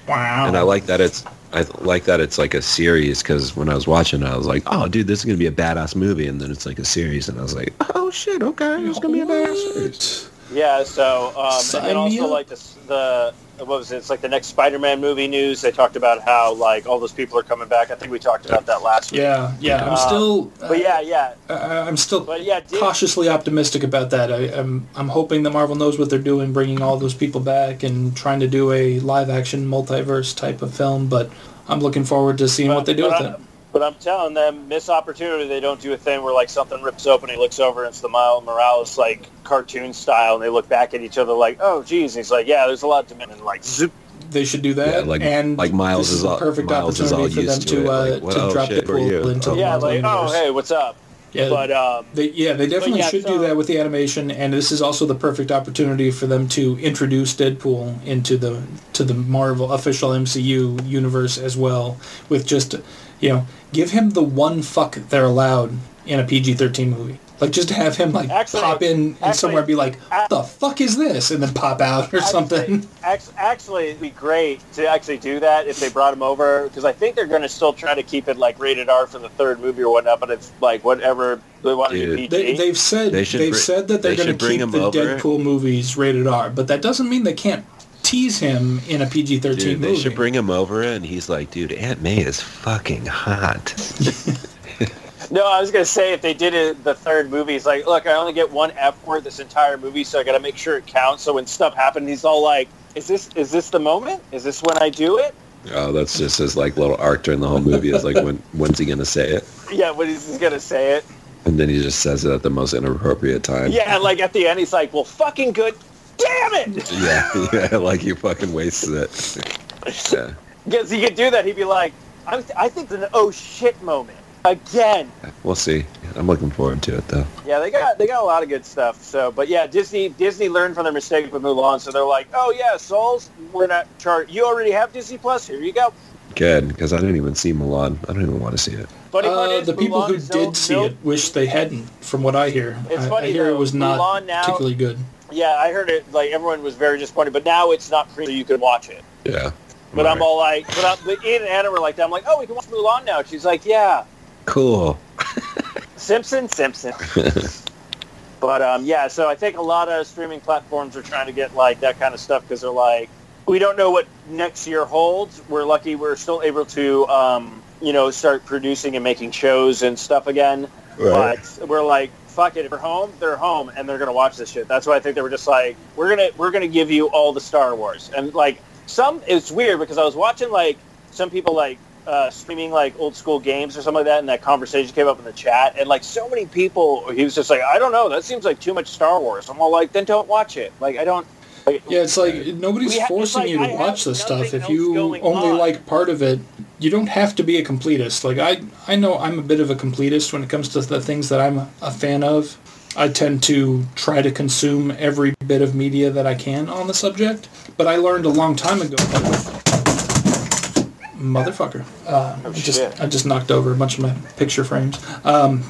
Wow. and I like that it's I like that it's like a series because when I was watching, it, I was like, oh, dude, this is gonna be a badass movie, and then it's like a series, and I was like, oh shit, okay, it's gonna be a badass series. Yeah, so um, and Sign me also like this, the what was it? It's like the next Spider-Man movie news. They talked about how like all those people are coming back. I think we talked about that last week. Yeah, yeah. I'm Uh, still. But yeah, yeah, uh, I'm still but yeah, Dis- cautiously optimistic about that. I, I'm I'm hoping that Marvel knows what they're doing, bringing all those people back and trying to do a live action multiverse type of film. But I'm looking forward to seeing what they do with I- it. But I'm telling them, miss opportunity. They don't do a thing where like something rips open, he looks over, and it's the Miles Morales like cartoon style, and they look back at each other like, oh, geez. And he's like, yeah, there's a lot to and like, zoop. They should do that. Yeah, like- and like Miles this is the all- perfect Miles is all opportunity for them to to it, uh, like, what- to oh, drop shit, the who pool into Oh. the yeah, like, universe. oh, hey, what's up? Yeah, But um, They, yeah, they definitely yeah, should so- do that with the animation, and this is also the perfect opportunity for them to introduce Deadpool into the to the Marvel official MCU universe as well, with just you know give him the one fuck they're allowed in a PG-13 movie. Like just have him like Actually- pop in actually, somewhere and be like, "What the fuck is this?" and then pop out or something. Actually, actually, it'd be great to actually do that if they brought him over because I think they're going to still try to keep it like rated R for the third movie or whatnot. But it's like whatever they want to do Dude. PG. They, they've said they they've br- said that they're they going to keep the over. Deadpool movies rated R, but that doesn't mean they can't tease him in a PG-13 Dude, movie. they should bring him over, and he's like, dude, Aunt May is fucking hot. no, I was going to say if they did it the third movie, it's like, look, I only get one F word this entire movie, so I got to make sure it counts. So when stuff happens, he's all like, "Is this is this the moment? Is this when I do it?" Oh, that's just his like little arc during the whole movie. Is like, when when's he gonna say it? Yeah, when he's going to say it. And then he just says it at the most inappropriate time. Yeah, and like at the end, he's like, "Well, fucking good, damn it!" Yeah, yeah, like you fucking wasted it. Yeah. Because he could do that. He'd be like, I'm, "I think it's an oh shit moment again." We'll see. I'm looking forward to it though. Yeah, they got they got a lot of good stuff. So, but yeah, Disney Disney learned from their mistake with Mulan, so they're like, "Oh yeah, Souls, we're not chart. You already have Disney Plus. Here you go." Good, because I didn't even see Mulan. I don't even want to see it. Funny part Uh, is, the people who did no- see no- it wish they hadn't, from what I hear. It's I, funny, I hear though, it was not now- particularly good. Yeah, I heard it. Like everyone was very disappointed, but now it's not free, so you can watch it. Yeah. But I'm all like, but, I'm, but Ian and Anna were like, that. I'm like, oh, we can watch Mulan now. She's like, yeah, cool. Simpson, Simpson. but um, yeah, so I think a lot of streaming platforms are trying to get like that kind of stuff because they're like, we don't know what next year holds. We're lucky we're still able to, um, you know, start producing and making shows and stuff again. Right. But we're like, fuck it. If they're home, they're home, and they're gonna watch this shit. That's why I think they were just like, we're gonna we're gonna give you all the Star Wars, and like some. It's weird because I was watching like some people like uh, streaming like old school games or something like that, and that conversation came up in the chat, and like so many people, he was just like, I don't know, that seems like too much Star Wars. I'm all like, then don't watch it. Like I don't. Like, Yeah, it's like nobody's ha- forcing like you to I watch this stuff. If you only on. like part of it, you don't have to be a completist. Like I, I know I'm a bit of a completist when it comes to the things that I'm a fan of. I tend to try to consume every bit of media that I can on the subject. But I learned a long time ago. Motherfucker! Uh, I just shit. I just knocked over a bunch of my picture frames. Um,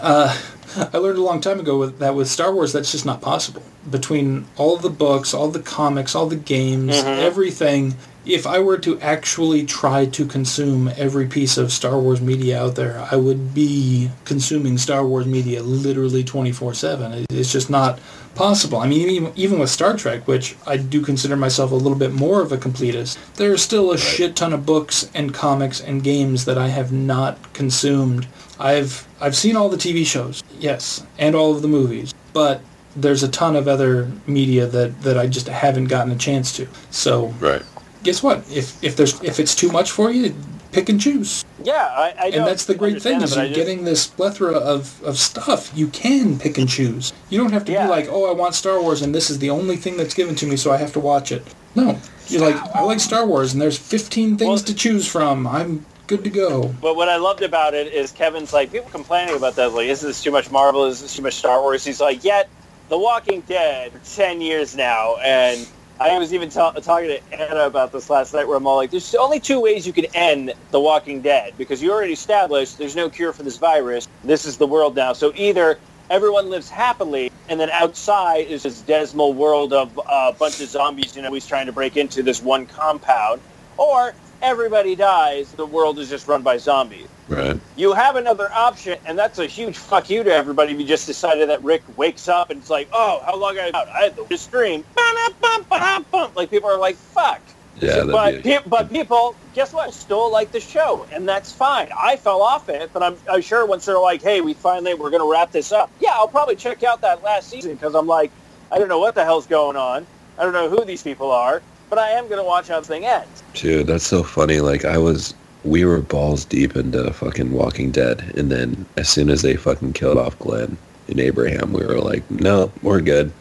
uh, I learned a long time ago that with Star Wars, that's just not possible. Between all the books, all the comics, all the games, everything, if I were to actually try to consume every piece of Star Wars media out there, I would be consuming Star Wars media literally 24-7. It's just not possible. I mean, even, with Star Trek, which I do consider myself a little bit more of a completist, there are still a shit ton of books and comics and games that I have not consumed. I've I've seen all the TV shows, yes, and all of the movies, but there's a ton of other media that, that I just haven't gotten a chance to. So Right. Guess what? If if there's if it's too much for you, pick and choose. yeah, I, I And that's the great thing is you're just- getting this plethora of, of stuff. You can pick and choose. You don't have to Yeah. be like, oh, I want Star Wars, and this is the only thing that's given to me, so I have to watch it. No, you're like, I like Star Wars, and there's 15 things Well- to choose from. I'm good to go. But what I loved about it is Kevin's like people complaining about that. Like, is this too much Marvel? Is this too much Star Wars? He's like, yet The Walking Dead for ten years now, and I was even ta- talking to Anna about this last night, where I'm all like, there's only two ways you can end The Walking Dead because you already established there's no cure for this virus. This is the world now. So either everyone lives happily, and then outside is this dismal world of uh, a bunch of zombies. You know, he's trying to break into this one compound, or everybody dies. The world is just run by zombies. Right. You have another option, and that's a huge fuck you to everybody if you just decided that Rick wakes up and it's like, oh, how long I out? I had the stream. Like people are like, fuck. Yeah. but be- pe- but people, guess what? Still like the show, and that's fine. I fell off it, but I'm, I'm sure once they're like, hey, we finally we're gonna wrap this up. Yeah, I'll probably check out that last season because I'm like, I don't know what the hell's going on. I don't know who these people are, but I am gonna watch how the thing ends. Dude, that's so funny. Like I was, we were balls deep into fucking Walking Dead, and then as soon as they fucking killed off Glenn and Abraham, we were like, no, we're good,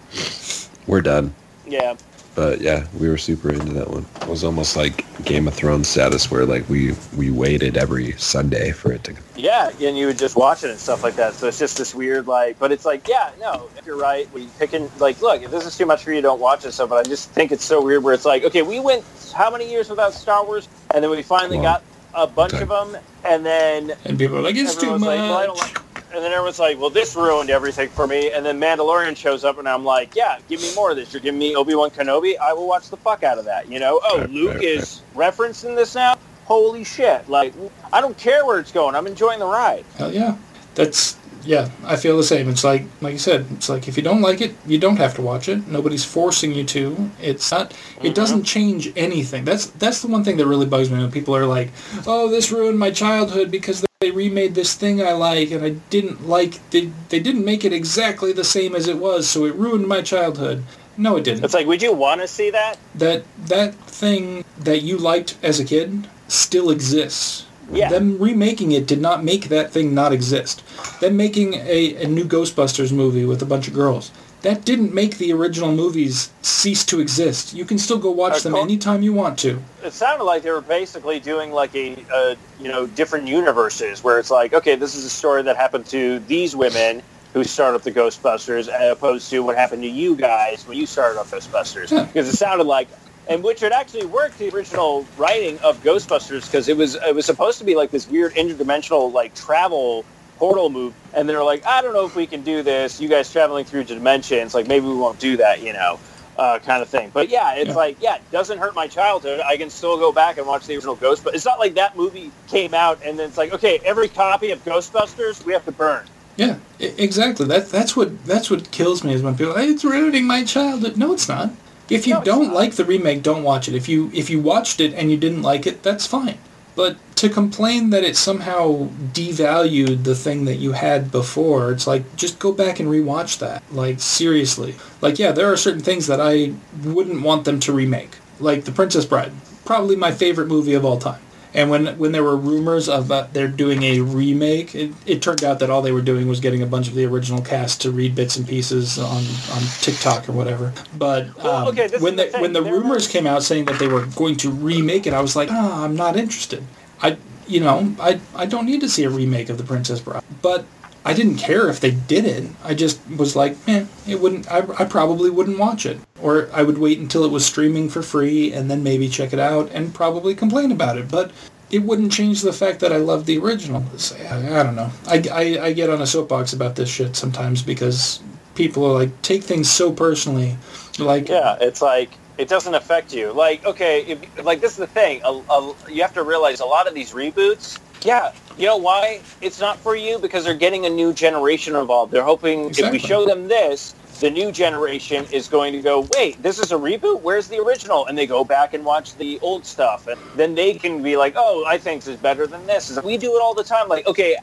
we're done. Yeah. But yeah, we were super into that one. It was almost like Game of Thrones status, where like we we waited every Sunday for it to. Yeah, and you would just watch it and stuff like that. So it's just this weird, like, but it's like, yeah, no, if you're right, we picking, like, look, if this is too much for you, don't watch it. So, but I just think it's so weird where it's like, okay, we went how many years without Star Wars, and then we finally Long. got a bunch Okay. of them, and then And people are like, it's too much. like, well, I don't like, and then everyone's like, well, this ruined everything for me. And then Mandalorian shows up, and I'm like, yeah, give me more of this. You're giving me Obi Wan Kenobi. I will watch the fuck out of that. You know? Oh, Luke is referencing this now. Holy shit! Like, I don't care where it's going. I'm enjoying the ride. Hell yeah. That's yeah, I feel the same. It's like like you said, it's like if you don't like it, you don't have to watch it. Nobody's forcing you to. It's not it mm-hmm. doesn't change anything. That's that's the one thing that really bugs me when people are like, "Oh, this ruined my childhood because they remade this thing I like and I didn't like they they didn't make it exactly the same as it was, so it ruined my childhood." No, it didn't. It's like, would you want to see that? that that thing that you liked as a kid still exists. Yeah. Them remaking it did not make that thing not exist. Them making a, a new Ghostbusters movie with a bunch of girls. That didn't make the original movies cease to exist. You can still go watch Of them course. anytime you want to. it sounded like they were basically doing like a, a you know different universes where it's like okay this is a story that happened to these women who started up the ghostbusters as opposed to what happened to you guys when you started up ghostbusters Yeah. because it sounded like and which had actually worked the original writing of ghostbusters because it was it was supposed to be like this weird interdimensional like travel portal move and they're like i don't know if we can do this you guys traveling through dimensions like maybe we won't do that you know uh, kind of thing. But yeah, it's Yeah. like yeah, it doesn't hurt my childhood. I can still go back and watch the original Ghost. But it's not like that movie came out and then it's like okay, every copy of Ghostbusters we have to burn. Yeah, exactly. That that's what that's what kills me is when people hey, it's ruining my childhood. No, it's not. If you No, don't like the remake, don't watch it. If you if you watched it and you didn't like it, that's fine. But to complain that it somehow devalued the thing that you had before, it's like just go back and rewatch that. Like seriously. Like yeah, there are certain things that I wouldn't want them to remake. Like The Princess Bride, probably my favorite movie of all time. And when when there were rumors about they're doing a remake, it, it turned out that all they were doing was getting a bunch of the original cast to read bits and pieces on, on TikTok or whatever. But Well, um, okay, this when the the, when the There rumors was- came out saying that they were going to remake it, I was like, ah, I'm not interested. I you know I I don't need to see a remake of The Princess Bride. But I didn't care if they did it. I just was like, man, it wouldn't. I, I probably wouldn't watch it, or I would wait until it was streaming for free and then maybe check it out and probably complain about it. But it wouldn't change the fact that I love the original. I, I don't know. I, I, I get on a soapbox about this shit sometimes because people are like take things so personally. Like Yeah, it's like it doesn't affect you. Like okay, like this is the thing. A, a, you have to realize a lot of these reboots. Yeah, you know why it's not for you because they're getting a new generation involved. They're hoping if we show them this, the new generation is going to go, wait, this is a reboot? Where's the original? And they go back and watch the old stuff. And then they can be like, oh, I think this is better than this. We do it all the time. Like, okay,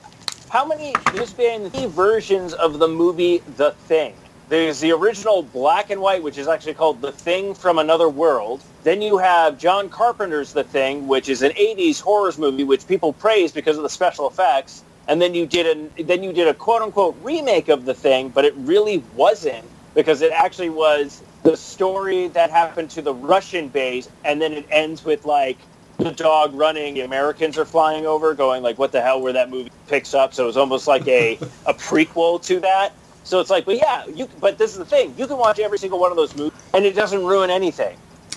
how many, there's been versions of the movie The Thing. There's the original black and white, which is actually called The Thing from Another World. Then you have John Carpenter's The Thing, which is an 80s horror movie, which people praise because of the special effects. And then you did a then you did a quote unquote remake of the thing, but it really wasn't because it actually was the story that happened to the Russian base, and then it ends with like the dog running, the Americans are flying over, going like, "What the hell?" Where that movie picks up, so it was almost like a a prequel to that. So it's like, but yeah, you. But this is the thing: you can watch every single one of those movies, and it doesn't ruin anything.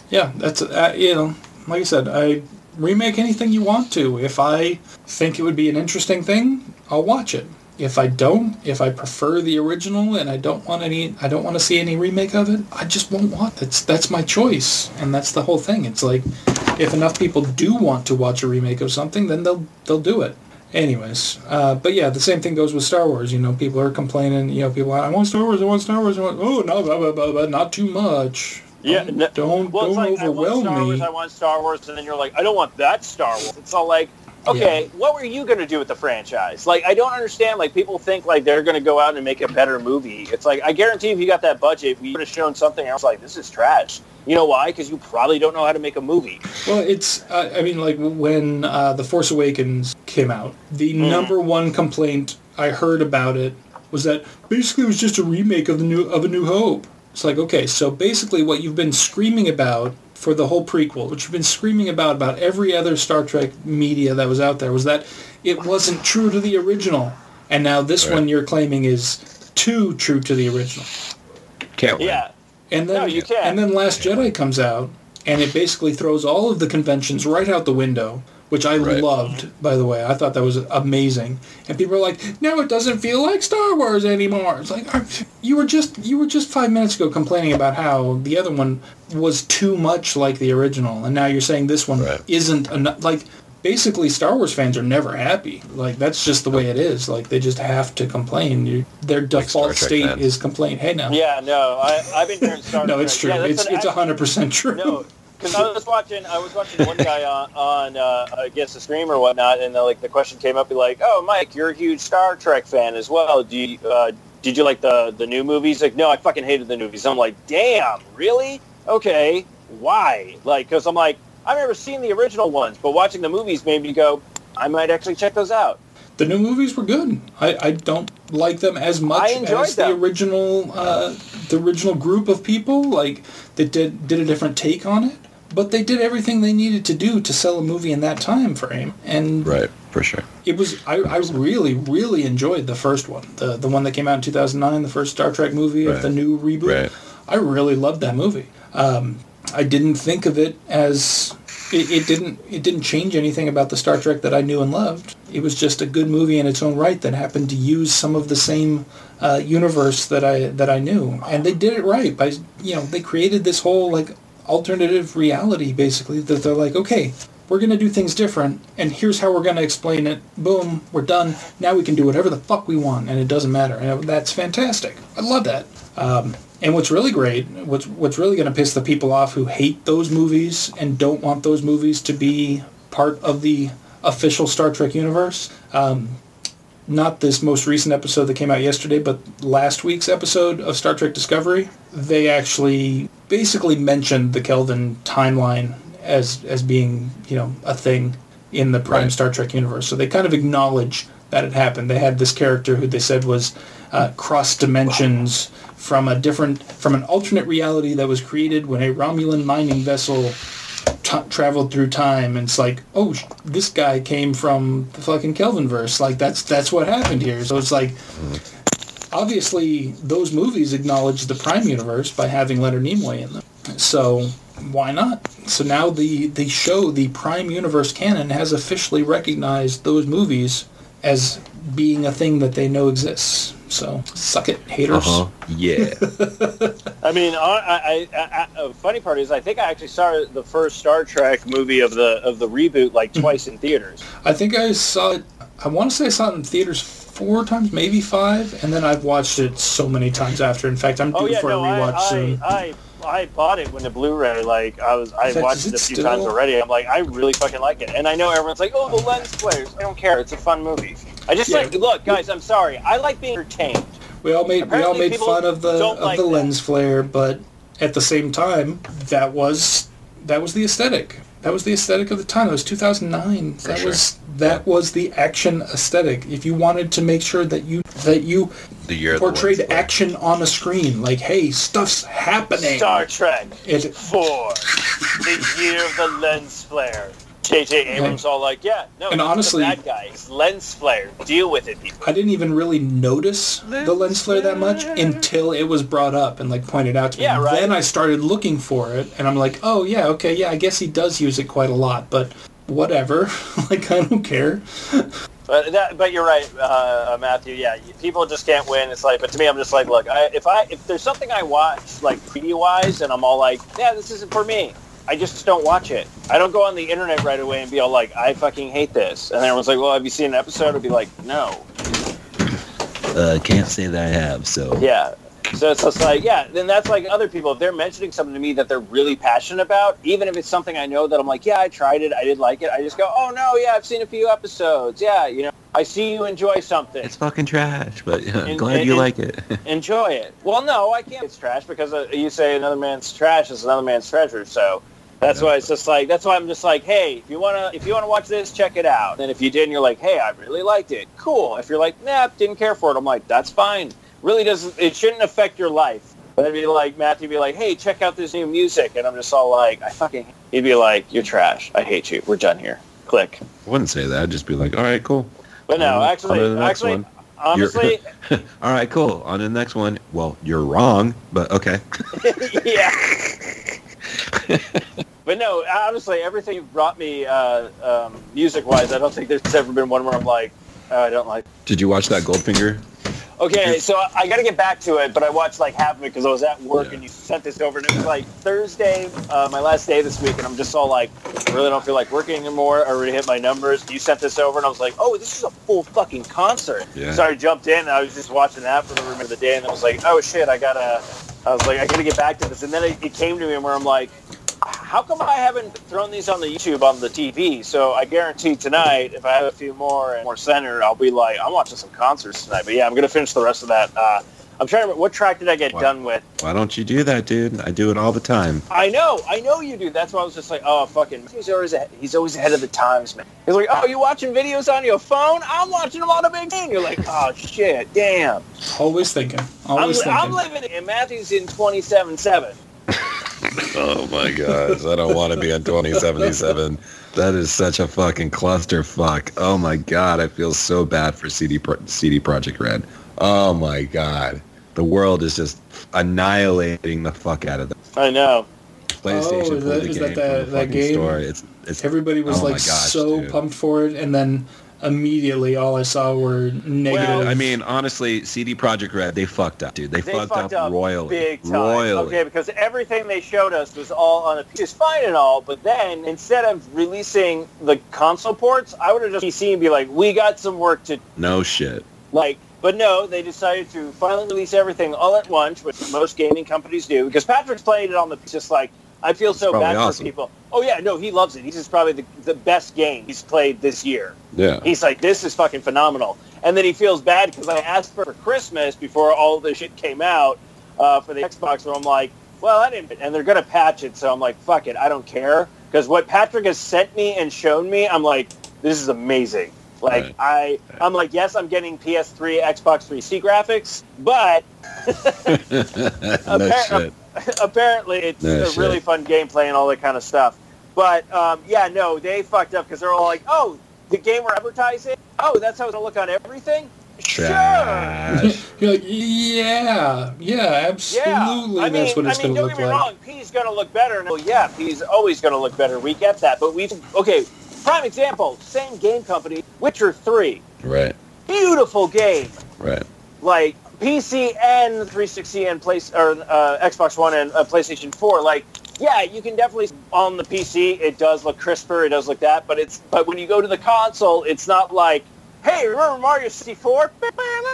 Yeah, that's uh, you know, like I said, I remake anything you want to. If I think it would be an interesting thing, I'll watch it. If I don't, if I prefer the original and I don't want any, I don't want to see any remake of it, I just won't watch. That's that's my choice, and that's the whole thing. It's like if enough people do want to watch a remake of something, then they'll they'll do it. Anyways, uh, but yeah, the same thing goes with Star Wars. You know, people are complaining. You know, people, I want Star Wars. I want Star Wars. I want, oh no, blah, blah, blah, blah, not too much. Yeah, don't no- don't, Well, don't like I want overwhelm Star me. Wars, I want Star Wars, and then you're like, I don't want that Star Wars. It's all like, okay, what were you going to do with the franchise? Like, I don't understand. Like, people think like they're going to go out and make a better movie. It's like, I guarantee if you got that budget, we would have shown something else. Like, this is trash. You know why? Because you probably don't know how to make a movie. Well, it's, uh, I mean, like when uh, The Force Awakens came out, the Mm. number one complaint I heard about it was that basically it was just a remake of the new of A New Hope. It's like, okay, so basically what you've been screaming about for the whole prequel, which you've been screaming about about every other Star Trek media that was out there, was that it wasn't true to the original. And now this Right. one you're claiming is too true to the original. Can't win. Yeah. And then, No, you can't. And then Last Jedi comes out, and it basically throws all of the conventions right out the window, which I Right. loved, by the way. I thought that was amazing. And people are like, "No, it doesn't feel like Star Wars anymore." It's like "Uh, you were just you were just five minutes ago complaining about how the other one was too much like the original, and now you're saying this one Right. isn't enough. Like basically, Star Wars fans are never happy. Like that's just the way it is. Like they just have to complain. You, their default Trek state fans. is complain. Hey now. Yeah, no, I, I've been hearing Star No, it's true. Yeah, it's it's actual- hundred percent true. No, because I was watching, I was watching one guy on, on uh, I guess a stream or whatnot, and uh, like the question came up, be like, "Oh, Mike, you're a huge Star Trek fan as well. Do you, uh, did you like the the new movies?" Like, no, I fucking hated the movies. I'm like, damn, really? Okay, why? Like, because I'm like, I've never seen the original ones, but watching the movies made me go, I might actually check those out. The new movies were good. I, I don't like them as much as them. the original uh, the original group of people. Like they did did a different take on it, but they did everything they needed to do to sell a movie in that time frame. And right, for sure. It was I, I really really enjoyed the first one, the the one that came out in two thousand nine, the first Star Trek movie right. of the new reboot. Right. I really loved that movie. Um, I didn't think of it as it, it, didn't it didn't change anything about the Star Trek that I knew and loved. It was just a good movie in its own right that happened to use some of the same uh, universe that I that I knew, and they did it right by you know they created this whole like alternative reality basically that they're like okay we're going to do things different and here's how we're going to explain it. Boom we're done. Now we can do whatever the fuck we want and it doesn't matter. And that's fantastic. I love that. Um, and what's really great, what's what's really going to piss the people off who hate those movies and don't want those movies to be part of the official Star Trek universe. Um, not this most recent episode that came out yesterday, but last week's episode of Star Trek Discovery, they actually basically mentioned the Kelvin timeline as as being you know a thing in the Prime right. Star Trek universe. So they kind of acknowledge that it happened. They had this character who they said was uh, cross dimensions from a different, from an alternate reality that was created when a Romulan mining vessel t- traveled through time. And it's like, oh, this guy came from the fucking Kelvinverse. Like that's that's what happened here. So it's like, obviously, those movies acknowledge the Prime universe by having Leonard Nimoy in them. So why not? So now the the show, the Prime Universe canon, has officially recognized those movies as being a thing that they know exists. So suck it, haters. Uh-huh. Yeah. I mean, I, I, I, funny part is I think I actually saw the first Star Trek movie of the of the reboot like twice in theaters. I think I saw it. I want to say I saw it in theaters four times, maybe five, and then I've watched it so many times after. In fact, I'm oh, due oh, yeah, for no, a rewatch I, soon. I, I bought it when the Blu-ray. Like I was, I fact, watched it, it a few still... times already. I'm like, I really fucking like it, and I know everyone's like, oh, the lens flares. I don't care. It's a fun movie. I just yeah. like look, guys. I'm sorry. I like being entertained. We all made Apparently we all made fun of the of like the that. lens flare, but at the same time, that was that was the aesthetic. That was the aesthetic of the time. It was 2009. For that sure. was that was the action aesthetic. If you wanted to make sure that you that you the year portrayed action on the screen, like hey, stuff's happening. Star Trek it, four, the year of the lens flare. J.J. Abrams all like, yeah, no, and honestly, bad guy. lens flare. Deal with it, people. I didn't even really notice lens the lens flare that much until it was brought up and like pointed out to me. Yeah, right. Then I started looking for it, and I'm like, oh yeah, okay, yeah, I guess he does use it quite a lot, but whatever. like I don't care. But that, but you're right, uh, uh, Matthew. Yeah, people just can't win. It's like, but to me, I'm just like, look, I, if I if there's something I watch like preview wise, and I'm all like, yeah, this isn't for me. I just don't watch it. I don't go on the internet right away and be all like, I fucking hate this. And everyone's like, well, have you seen an episode? I'd be like, no. Uh, can't say that I have, so. Yeah. So it's just like, yeah, then that's like other people. If they're mentioning something to me that they're really passionate about, even if it's something I know that I'm like, yeah, I tried it, I did like it, I just go, oh no, yeah, I've seen a few episodes. Yeah, you know, I see you enjoy something. It's fucking trash, but yeah, I'm glad you like it. enjoy it. Well, no, I can't. It's trash because uh, you say another man's trash is another man's treasure. So that's why it's just like that's why I'm just like, hey, if you wanna if you wanna watch this, check it out. And if you did, and you're like, hey, I really liked it, cool. If you're like, nah, didn't care for it, I'm like, that's fine. Really doesn't it shouldn't affect your life. But I'd be like Matthew, be like, hey, check out this new music, and I'm just all like, I fucking. He'd be like, you're trash. I hate you. We're done here. Click. I wouldn't say that. I'd just be like, all right, cool. But no, actually, actually. One. Honestly, all right, cool. On to the next one. Well, you're wrong, but okay. yeah. but no, honestly, everything brought me uh, um, music-wise, I don't think there's ever been one where I'm like, oh, I don't like. Did you watch that Goldfinger? Okay, so I got to get back to it, but I watched like half of it because I was at work yeah. and you sent this over, and it was like Thursday, uh, my last day this week, and I'm just all like, I really don't feel like working anymore. I already hit my numbers. You sent this over, and I was like, oh, this is a full fucking concert. Yeah. So I jumped in, and I was just watching that for the remainder of the day, and I was like, oh shit, I gotta, I was like, I gotta get back to this, and then it, it came to me where I'm like, how come I haven't thrown these on the YouTube on the TV? So I guarantee tonight, if I have a few more and more centered, I'll be like, I'm watching some concerts tonight. But yeah, I'm gonna finish the rest of that uh, I'm trying to remember, what track did I get What? done with? Why don't you do that, dude? I do it all the time. I know, I know you do. That's why I was just like, oh, fucking, he's always ahead, he's always ahead of the times, man. He's like, oh, you watching videos on your phone? I'm watching them on a big screen. You're like, oh shit, damn. Always thinking. I'm, Always thinking. I'm living in Matthew's in 27.7. Oh my gosh, I don't want to be on 2077. That is such a fucking clusterfuck. Oh my god, I feel so bad for CD Pro- CD Projekt Red. Oh my god, the world is just annihilating the fuck out of them. I know. PlayStation Oh, is pulled that- the game that that- the that game? store. It's it's Everybody was Oh like gosh, so dude. pumped for it, and then immediately all I saw were negative. Well, I mean, honestly, CD Projekt Red, they fucked up, dude. They, They fucked, fucked up, up royally. big time. Royally. Okay, because everything they showed us was all on a which is fine and all, but then instead of releasing the console ports, I would have just PC and be like, we got some work to No shit. like. But no, they decided to finally release everything all at once, which most gaming companies do. Because Patrick's playing it on the just like I feel so bad awesome. for people. Oh yeah, no, he loves it. He's just probably the, the best game he's played this year. Yeah. He's like, this is fucking phenomenal. And then he feels bad because I asked for Christmas before all this shit came out uh, for the Xbox, where I'm like, well, I didn't, and they're gonna patch it, so I'm like, fuck it, I don't care because what Patrick has sent me and shown me, I'm like, this is amazing. Like Right. I, I'm like, yes, I'm getting PS3, Xbox 360 graphics, but no shit. apparently it's No a shit. really fun gameplay and all that kind of stuff. But um, yeah, no, they fucked up because they're all like, "Oh, the game we're advertising. Oh, that's how it's gonna look on everything." Sure. You're like, yeah, yeah, absolutely. Yeah, I mean, that's what it's I mean, going to don't look get me like. wrong. P's gonna look better. Well, yeah, P's always gonna look better. We get that, but we okay. Prime example: same game company, Witcher Three, Right. beautiful game. Right. like PC and 360 and place or uh, Xbox One and uh, PlayStation 4. Like, yeah, you can definitely on the PC it does look crisper, it does look that, but it's but when you go to the console, it's not like, hey, remember Mario 64?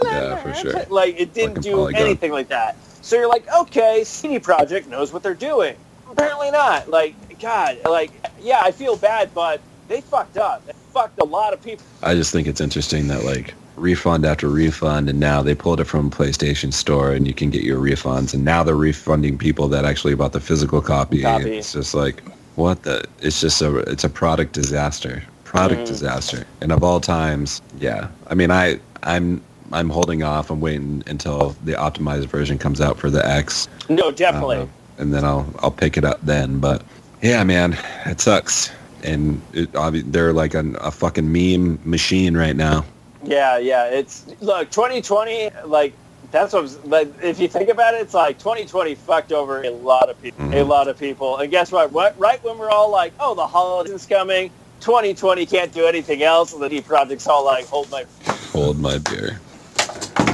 Yeah, for sure. Like it didn't Fucking do polygon. anything like that. So you're like, okay, CD Projekt knows what they're doing. Apparently not. Like, God, like, yeah, I feel bad, but they fucked up. They fucked a lot of people. I just think it's interesting that like refund after refund and now they pulled it from PlayStation Store and you can get your refunds and now they're refunding people that actually bought the physical copy. Copy. It's just like what the it's just a it's a product disaster. Product Mhm. disaster. And of all times, yeah. I mean I I'm I'm holding off. I'm waiting until the optimized version comes out for the X. No, definitely. Uh, and then I'll I'll pick it up then. But yeah, man, it sucks. And it, they're like an, a fucking meme machine right now. Yeah, yeah. It's look, 2020. Like that's what. Was, like if you think about it, it's like 2020 fucked over a lot of people. A Mhm. lot of people. And guess what? What? Right when we're all like, oh, the holidays coming. 2020 can't do anything else. And the D project's all like, hold my. Hold my beer.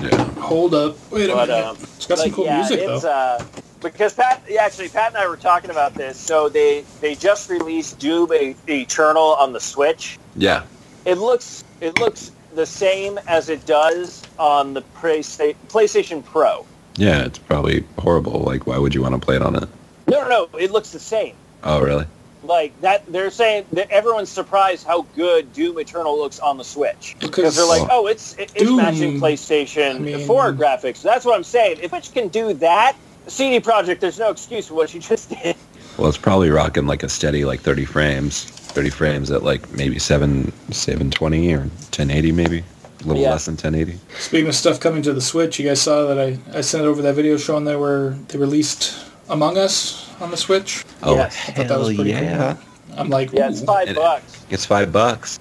Yeah. Hold up. Wait a But minute. um, it's got some cool yeah, music, it's, though. Uh, because Pat, yeah, actually, Pat and I were talking about this. So they they just released Doom Eternal on the Switch. Yeah. it looks it looks the same as it does on the PlayStation Pro. Yeah, it's probably horrible. Like, why would you want to play it on it? No, no, no, it looks the same. Oh, really? Like that, they're saying that everyone's surprised how good Doom Eternal looks on the Switch because they're like, oh, it's it- it's Doom, matching PlayStation I mean- 4 graphics. That's what I'm saying. If Switch can do that, CD Projekt, there's no excuse for what you just did. Well, it's probably rocking like a steady like 30 frames. 30 frames at like maybe 7 720 or 1080 maybe. A little Yeah. less than 1080. Speaking of stuff coming to the Switch, you guys saw that I, I sent over that video showing they were they released Among Us on the Switch. Oh, Yes. I thought that was pretty yeah. cool. I'm like, Yeah, it's five And- bucks. It's 5 bucks.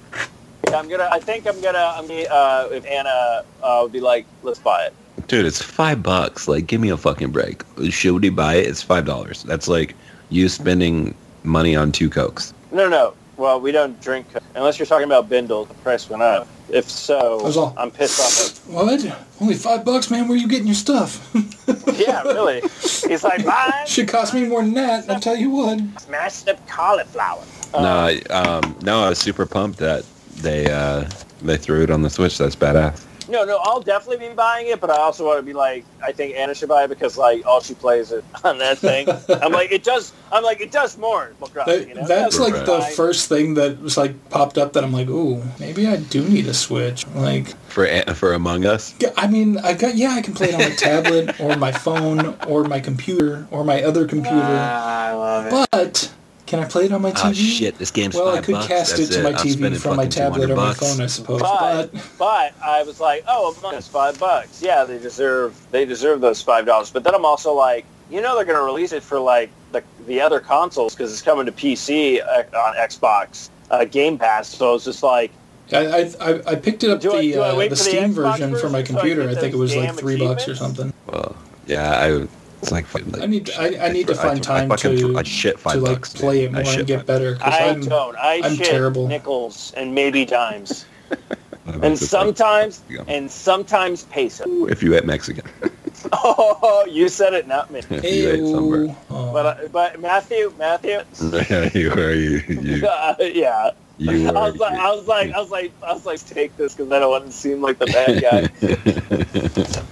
Yeah, I'm gonna. I think I'm gonna. I'm gonna. Uh, if Anna uh, would be like, let's buy it. Dude, it's 5 bucks. Like, give me a fucking break. Should we buy it? It's $5. That's like you spending money on two Cokes. No, no. Well, we don't drink unless you're talking about Bindle. The price went up. If so, all. I'm pissed off. What? Only five bucks, man. Where you getting your stuff? Yeah, really. He's like, mine Should cost me more than that. I'll tell you what. smashed up cauliflower. No, I, um, no, I was super pumped that they uh, they threw it on the Switch. That's badass. No, no, I'll definitely be buying it, but I also want to be like, I think Anna should buy it because like all she plays it on that thing. I'm like, it does. I'm like, it does more. Animal That- you know? that's like the first thing that was like popped up that I'm like, ooh, maybe I do need a Switch. Like, For A- for Among Us. yeah, I mean, I got yeah, I can play it on my tablet or my phone or my computer or my other computer, Ah, I love it. but can I play it on my TV? Oh shit! This game's Well, I could bucks. cast That's it to my I'm TV from my tablet or my phone, I suppose. But, But but I was like, oh, Among Us five bucks. Yeah, they deserve they deserve those five dollars. But then I'm also like, you know, they're going to release it for like the the other consoles because it's coming to PC uh, on Xbox uh, Game Pass. So it's just like, I, I, I- I picked it up Do I- the do I uh, the for the Steam version for my version so I computer. I think it was like three bucks or something. Well, yeah, I. It's like, like I need- I- I need to find I time fucking to- I shit five to like bucks. play it. I more and get better. I I'm, don't. I I'm shit terrible. nickels and maybe dimes, and bucks. It's like- sometimes Yeah. and sometimes peso. if you ate Mexican. Oh, you said it, not me. if you ate somewhere. Oh. But uh, but Matthew, Matthew, yeah, you are. You, you, uh, yeah. you I was like, I was like, I was like, I was like, take this because I don't want to seem like the bad guy.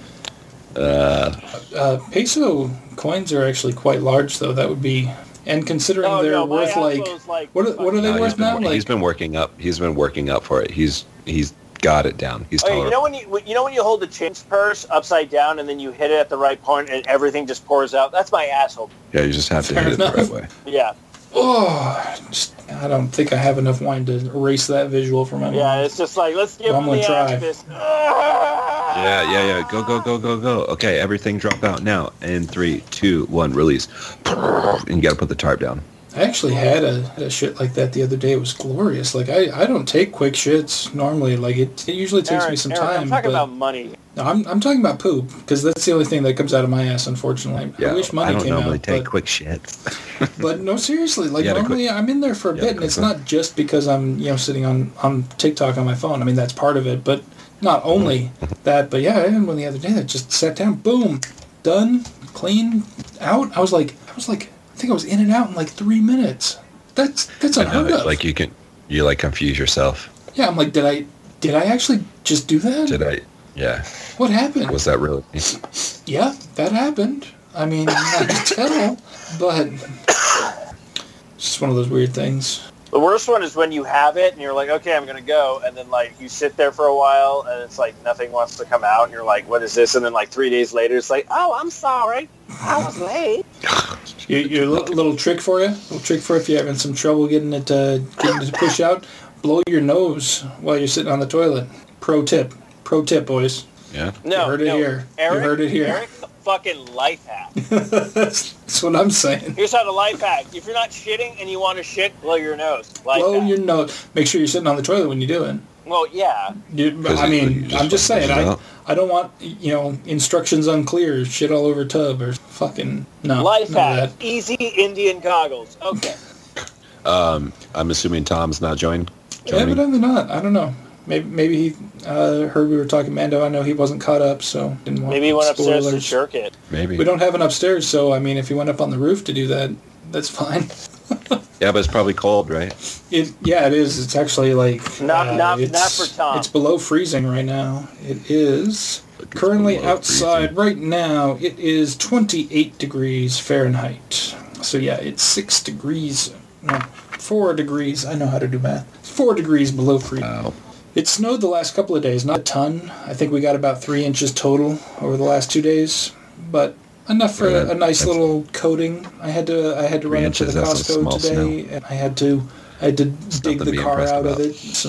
Uh, Uh, peso coins are actually quite large, though. That would be, and considering oh they're no, worth like, like what are- what are they no, worth been, now? Like- he's been working up. He's been working up for it. He's he's got it down. He's Okay, you know when you you know when you hold the change purse upside down and then you hit it at the right point and everything just pours out. That's my asshole. yeah, you just have to Fair hit it the right way. Yeah, oh, just, I don't think I have enough wine to erase that visual from my mind. yeah. It's just like let's give Well, him I'm the gonna try. axe fist. Ah! Yeah, yeah, yeah. Go, go, go, go, go. Okay, everything drop out now. In three, two, one, release. And you got to put the tarp down. I actually had a, had a shit like that the other day. It was glorious. Like I, I don't take quick shits normally. Like it, it usually takes Eric, me some Eric, time. I'm talking but about money. No, I'm, I'm talking about poop because that's the only thing that comes out of my ass. Unfortunately, Yeah, I wish money don't came normally out. take but, quick shits. but no, seriously, like You had a normally I'm in there for a bit, a and it's one? not just because I'm you know sitting on on TikTok on my phone. I mean that's part of it, but not only mm-hmm. that. But yeah, I had one the other day that just sat down, boom, done, clean, out. I was like, I was like, I think I was in and out in like three minutes. That's that's I know, unheard of. like you can, you like confuse yourself. yeah, I'm like, did I did I actually just do that? Did I? Yeah. What happened? Was that really? Yeah, that happened. I mean, I can tell, but it's just one of those weird things. The worst one is when you have it and you're like, okay, I'm gonna go, and then like you sit there for a while and it's like nothing wants to come out, and you're like, what is this? And then like three days later, it's like, oh, I'm sorry, I was late. Your, your li- little trick for you, little trick for if you're having some trouble getting it to getting it to push out, blow your nose while you're sitting on the toilet. Pro tip, pro tip, boys. Yeah. No, You heard it no. here. You heard it here. Eric, fucking life hack. that's, that's what I'm saying. Here's how to life hack. If you're not shitting and you want to shit, blow your nose. Life Blow hack. your nose. Make sure you're sitting on the toilet when you do it. Well, yeah. You, 'Cause I mean, just I'm just saying, I. I don't want, you know, instructions unclear, shit all over tub or fucking, no. life none of hack. Easy Indian goggles. Okay. Um, I'm assuming Tom's not joined. that. Joining. Evidently not. I don't know. Maybe maybe he uh, heard we were talking Mando. I know he wasn't caught up, so didn't want Maybe he went upstairs to spoilers. jerk it. Maybe. We don't have an upstairs, so I mean, if he went up on the roof to do that, that's fine. Yeah, but it's probably cold, right? It yeah, it is. It's actually like Not- uh, not- it's, not for Tom. It's below freezing right now. It is Look, it's currently outside freezing. right now. It is 28 degrees Fahrenheit. So yeah, it's six degrees. No, four degrees. I know how to do math. Four degrees below freezing. Wow. It snowed the last couple of days, not a ton. I think we got about three inches total over the last two days, but enough for Right. a, nice little coating. I had to I had to Three run into inches, the that's a Costco small today, and I had to I had to dig the car impressed out of it. So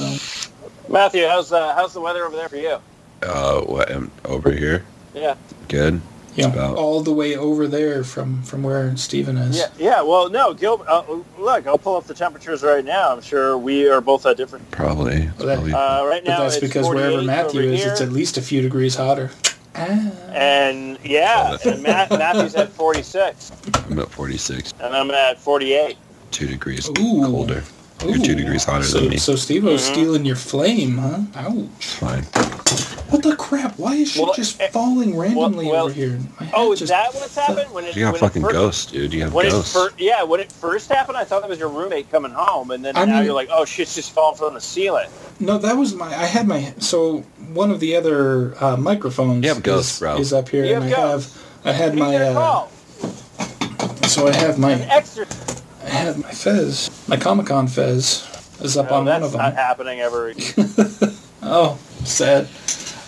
Matthew, how's uh, how's the weather over there for you? Uh, what? um, Over here. Yeah. Good. You know, about- all the way over there from from where Steven is. Yeah, yeah. Well, no, Gil. Uh, look, I'll pull up the temperatures right now. I'm sure we are both at different. Probably. It's Well, that- probably Uh, right But that's it's because wherever Matthew is, here, it's at least a few degrees hotter. Ah. and yeah, and Matt, Matthew's at 46, I'm at 46. and I'm at 48. Two degrees Ooh. colder. You're two degrees hotter so, than me. So Steve-O's Mhm. stealing your flame, huh? Ouch. Fine. What the crap? Why is shit Well, just eh, falling randomly well- over here? Oh, is just- that what's happened? When it, You got when fucking it fir- ghosts, dude. You have When it ghosts. fir- yeah, when it first happened, I thought that was your roommate coming home, and then I now mean- you're like, oh, shit's just falling from the ceiling. No, that was my. I had my. So one of the other uh, microphones You have ghosts, is, bro. is up here, You and I have have. I had Who's my uh, so I have An my extra. I have my fez, my Comic Con fez is up No, on one that's of them. not happening ever. Oh, sad.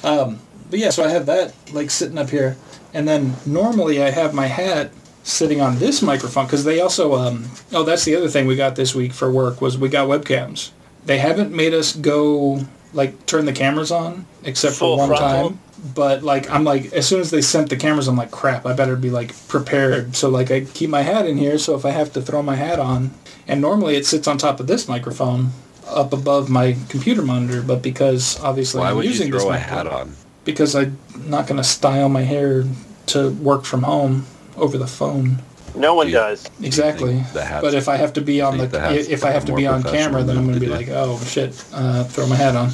Um, but yeah, so I have that like sitting up here, and then normally I have my hat sitting on this microphone because they also. Um, oh, that's the other thing we got this week for work was we got webcams. They haven't made us go like turn the cameras on except Full for one frontal? time. But like I'm like as soon as they sent the cameras, I'm like crap. I better be like prepared. So like I keep my hat in here. So if I have to throw my hat on, and normally it sits on top of this microphone up above my computer monitor, but because obviously Why I'm would you using this throw a hat on? because I'm not going to style my hair to work from home over the phone. No one Do you- does. Exactly. think the hat's- But if I have to be on the, the if I have to be on camera, then I'm going to be to like, oh shit, uh, throw my hat on.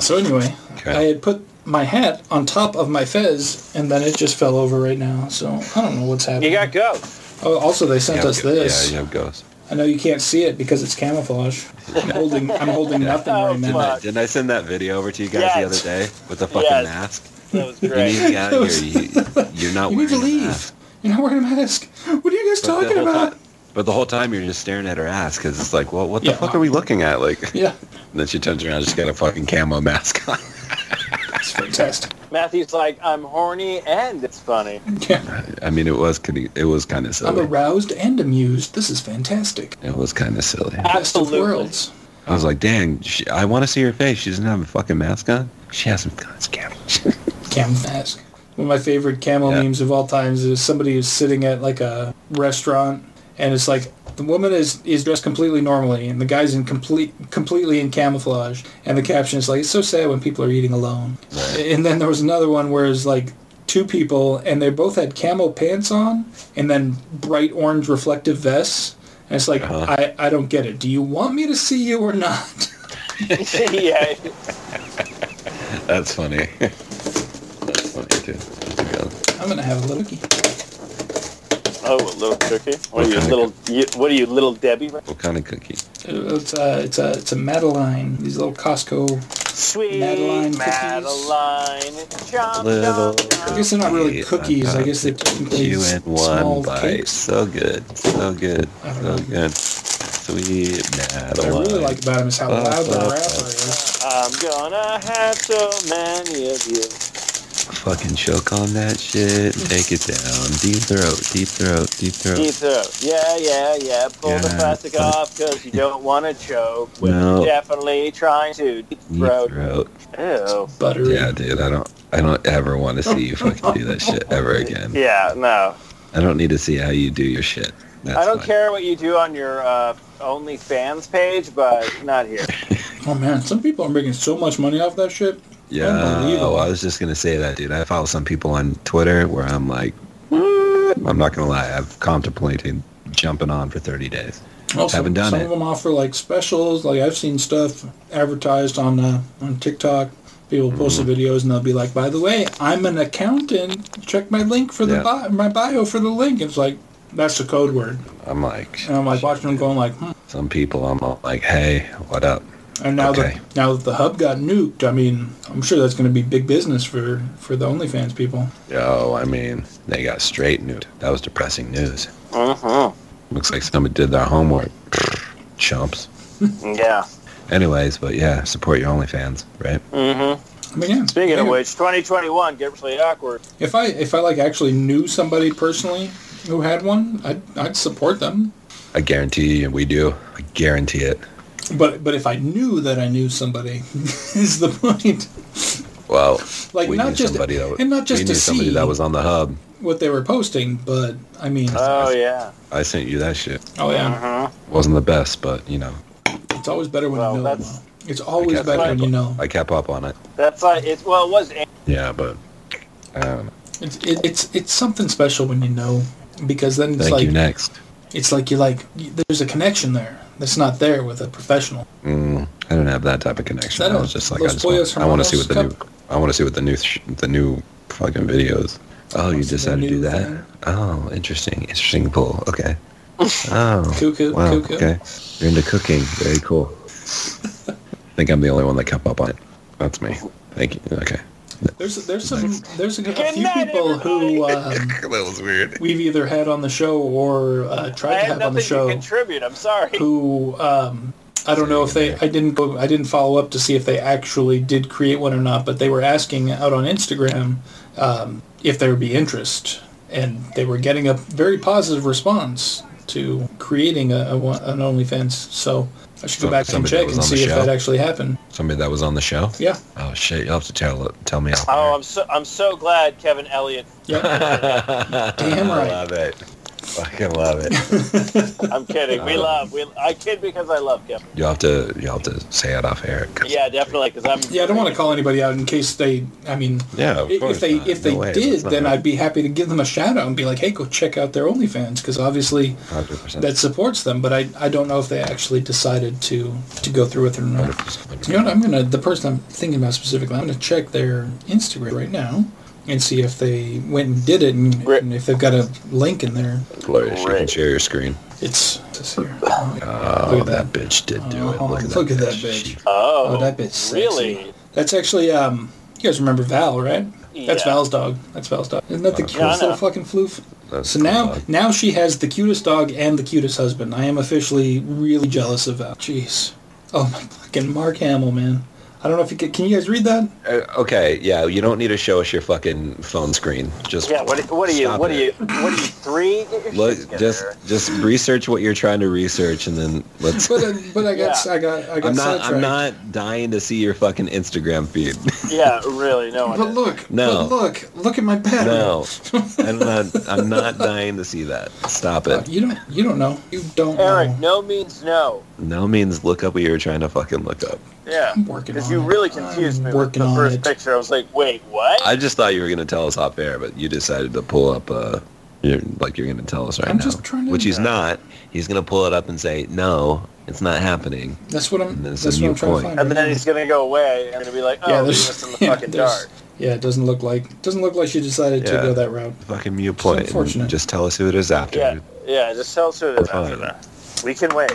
So anyway, Okay. I had put my hat on top of my fez, and then it just fell over right now. So I don't know what's happening. You got ghosts. Oh, also they sent us go- this. Yeah, you have ghosts. I know you can't see it because it's camouflage. I'm holding I'm holding oh, nothing Oh, right now. fuck. I, didn't I send that video over to you guys Yes. the other day with the fucking Yes. mask? That was You need great. to get out of here. You, you're not You need wearing to a leave. mask. You're not wearing a mask. What are you guys But talking about? time- but the whole time you're just staring at her ass because it's like, well, what the Yeah. fuck are we looking at? Like, Yeah, and then she turns around, and she's got a fucking camo mask on. It's fantastic. Matthew's like, I'm horny and it's funny. Yeah. I mean, it was kind of, it was kind of silly. I'm aroused and amused. This is fantastic. It was kind of silly. Best of Absolutely. worlds. I was like, dang, she, I want to see her face. She doesn't have a fucking mask on. She has some guns, camo. Camo mask. One of my favorite camo Yeah. memes of all times is somebody is sitting at like a restaurant and it's like the woman is, is dressed completely normally and the guy's in complete completely in camouflage and the caption is like it's so sad when people are eating alone. Right. And then there was another one where it's like two people and they both had camo pants on and then bright orange reflective vests. And it's like Uh-huh. I, I don't get it. Do you want me to see you or not? yeah. That's funny. That's funny too. That's. I'm gonna have a little cookie. Oh, a little cookie. What are you, little? You, what are you, little Debbie? What kind of cookie? It's a it's a it's a Madeline. These little Costco. Sweet Madeline Madeline. Chomp, Little chomp, chomp. I guess they're not really cookies. I guess they're technically You in s- one small bite. cakes. So good. So good. I don't So know. good. Sweet What I really like about him is how Uh, loud the uh, rapper is. I'm gonna have so many of you. Fucking choke on that shit and take it down. Deep throat, deep throat, deep throat. Deep throat. Yeah, yeah, yeah. Pull the plastic but- off because you don't want to choke. When No. you're definitely trying to. Deep Deep throat. throat. Ew. Buttery. Yeah, dude, I don't I don't ever want to see you fucking do that shit ever again. Yeah, no. I don't need to see how you do your shit. That's I don't fine. care what you do on your uh, OnlyFans page, but not here. Oh man, some people are making so much money off that shit. Yeah, Unbelievable. oh, I was just gonna say that, dude. I follow some people on Twitter where I'm like, what? I'm not gonna lie, I'm contemplating jumping on for 30 days. Also, Haven't done some it. of them offer like specials. Like I've seen stuff advertised on uh, on TikTok. People post Mm-hmm. the videos and they'll be like, "By the way, I'm an accountant. Check my link for the Yeah. bi- my bio for the link." It's like that's the code word, I'm like, and I'm like watching them going like, hmm. some people, I'm all like, hey, what up? And now Okay. that now that the hub got nuked, I mean, I'm sure that's going to be big business for for the OnlyFans people. Yo, I mean, they got straight nuked. That was depressing news. Mm-hmm. Looks like somebody did their homework. Chumps. Yeah. Anyways, but yeah, support your OnlyFans, right? Mm-hmm. I mean, yeah. Speaking of which, 2021 get really awkward. if I if I like actually knew somebody personally who had one, I'd I'd support them. I guarantee you, we do. I guarantee it. But but if I knew that I knew somebody, is the point. Well, Like, we not knew just- somebody that, and not just we to knew somebody see. that was on the hub. What they were posting, but I mean, Oh yeah. I sent you that shit. oh yeah, Mm-hmm. Wasn't the best, but you know, it's always better when Well, you know. that's- though. It's always better when you know. I kept up on it. That's like it's well, it was. Yeah, but I. It's it, it's it's something special when you know, because then it's Thank like you. Next. it's like you like there's a connection there that's not there with a professional. Mm, I don't have that type of connection. I was just like, I just want, I want to see what the new, I want to see what the new, sh- the new fucking videos. Oh, you decided to do that? thing? Oh, interesting, interesting pull. Okay. Oh, Cuckoo, wow. cuckoo. Okay, you're into cooking. Very cool. I think I'm the only one that kept up on it. That's me. Thank you. Okay. There's there's some there's a, a few night, people who um, that was weird. we've either had on the show or uh, I tried to have on nothing the to show contribute. I'm sorry. who um, I don't know if they I didn't go I didn't follow up to see if they actually did create one or not, but they were asking out on Instagram um, if there would be interest, and they were getting a very positive response to creating a, a an OnlyFans. So I should go back and check and see if show? that actually happened. Somebody that was on the show. Yeah, Oh shit! You'll have to tell tell me. out Oh, I'm so I'm so glad Kevin Elliott. yeah. Damn right. I love it. Fucking love it. I'm kidding. We uh, love. We I kid because I love Kevin. You'll have to you'll have to say it off air. 'cause- Yeah, definitely. Because I'm. Yeah, I don't want to call anybody out in case they. I mean, Yeah, of course if they not. if they No way. did, then right. I'd be happy to give them a shout out and be like, hey, go check out their OnlyFans because obviously 100%. that supports them. But I I don't know if they actually decided to to go through with it or not. 100%. You know what? I'm gonna the person I'm thinking about specifically. I'm gonna check their Instagram right now and see if they went and did it and, and if they've got a link in there. Glorious. You can share your screen. It's this here. Oh, Look at that. that. bitch did do Oh, it. Look at that look at that bitch. bitch. Oh, Oh, that bitch sexy. really? That's actually um. You guys remember Val, right? That's Yeah. Val's dog. That's Val's dog. Isn't that the cutest I little fucking floof? that's So cool, now, dog. now she has the cutest dog and the cutest husband. I am officially really jealous of Val. Jeez. Oh my fucking Mark Hamill, man. I don't know if you can. Can you guys read that? Uh, okay, yeah, you don't need to show us your fucking phone screen. Just Yeah. What? What are you? Stop What are you? What are you? Three? Get your look. together. Just just research what you're trying to research, and then let's. But uh, but I got Yeah. I got I got I'm not. I'm not dying to see your fucking Instagram feed. Yeah. Really. No one. But is. look, No. but look, look at my pattern. no, I'm not. I'm not dying to see that. Stop Uh, it. you don't you don't know. You don't Eric, know. no means no. No means look up what you were trying to fucking look up. Yeah. I'm working Because you it. really confused I'm me with working the on first it. picture. I was like, wait, what? I just thought you were gonna tell us off air, but you decided to pull up. Uh, you're, like you're gonna tell us right I'm now, just trying to- which he's not. He's gonna pull it up and say, "No, it's not happening." That's what I'm. And it's That's a what I'm trying point. to find. and right then now. he's gonna go away and gonna be like, oh, yeah, yeah, there's us in the yeah, fucking there's- dark. Yeah, it doesn't look like doesn't look like she decided to go that route. Fucking mute point. unfortunate. Just tell us who it is after. Yeah, yeah. Just tell us who it is We're after fine. that. We can wait.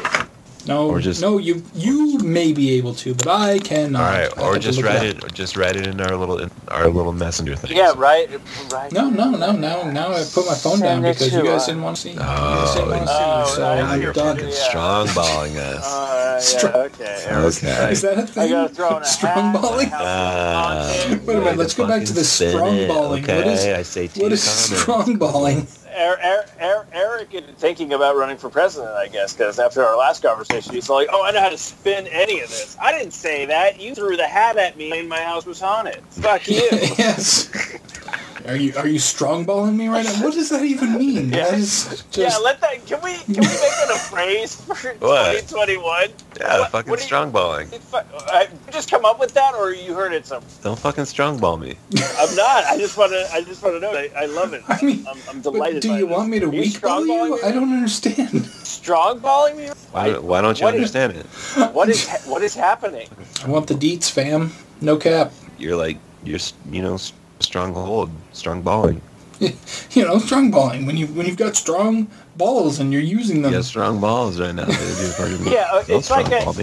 No, Or just- no, you you may be able to, but I cannot. All I or just write up. it, or just write it in our little, in our little messenger thing. Yeah, right. Right. No, no, no, no. Now I put my phone down Send it because you guys us. didn't want to see. you Oh, guys didn't want to see. oh, so right. Now I'm you're done. fucking Yeah. strong balling us. Uh, yeah, Strong- okay. Eric. Okay. Is that a I thing? gotta throw in a strong hat, balling. a house on it. Wait a minute, let's go back to fucking the spin strong it, balling. What Okay, is- I say two What is comments. strong balling? Er, er, er, Eric is thinking about running for president, I guess, because after our last conversation, he's like, "Oh, I know how to spin any of this." I didn't say that. You threw the hat at me, and my house was haunted. Fuck you. yes. Are you are you strong balling me right now? What does that even mean? Yeah. That is just yeah, let that. Can we can we make it a phrase for What? 2021? Yeah, What- fucking what do you- strong balling. I- you just come up with that, or you heard it some? Don't fucking strongball me. I'm not. I just want to. I just want to know. I, I love it. I mean, I'm, I'm but delighted. do by you this. want me to Are you you? me? I don't understand. Strongballing me. Why, why don't you what is- understand it? What is what is happening? I want the deets, fam. No cap. You're like you're you know s- strong hold, strong balling. You know, strong balling. When you when you've got strong balls and you're using them. You have strong balls right now. Dude. You're fucking- Yeah, it's like a- ball.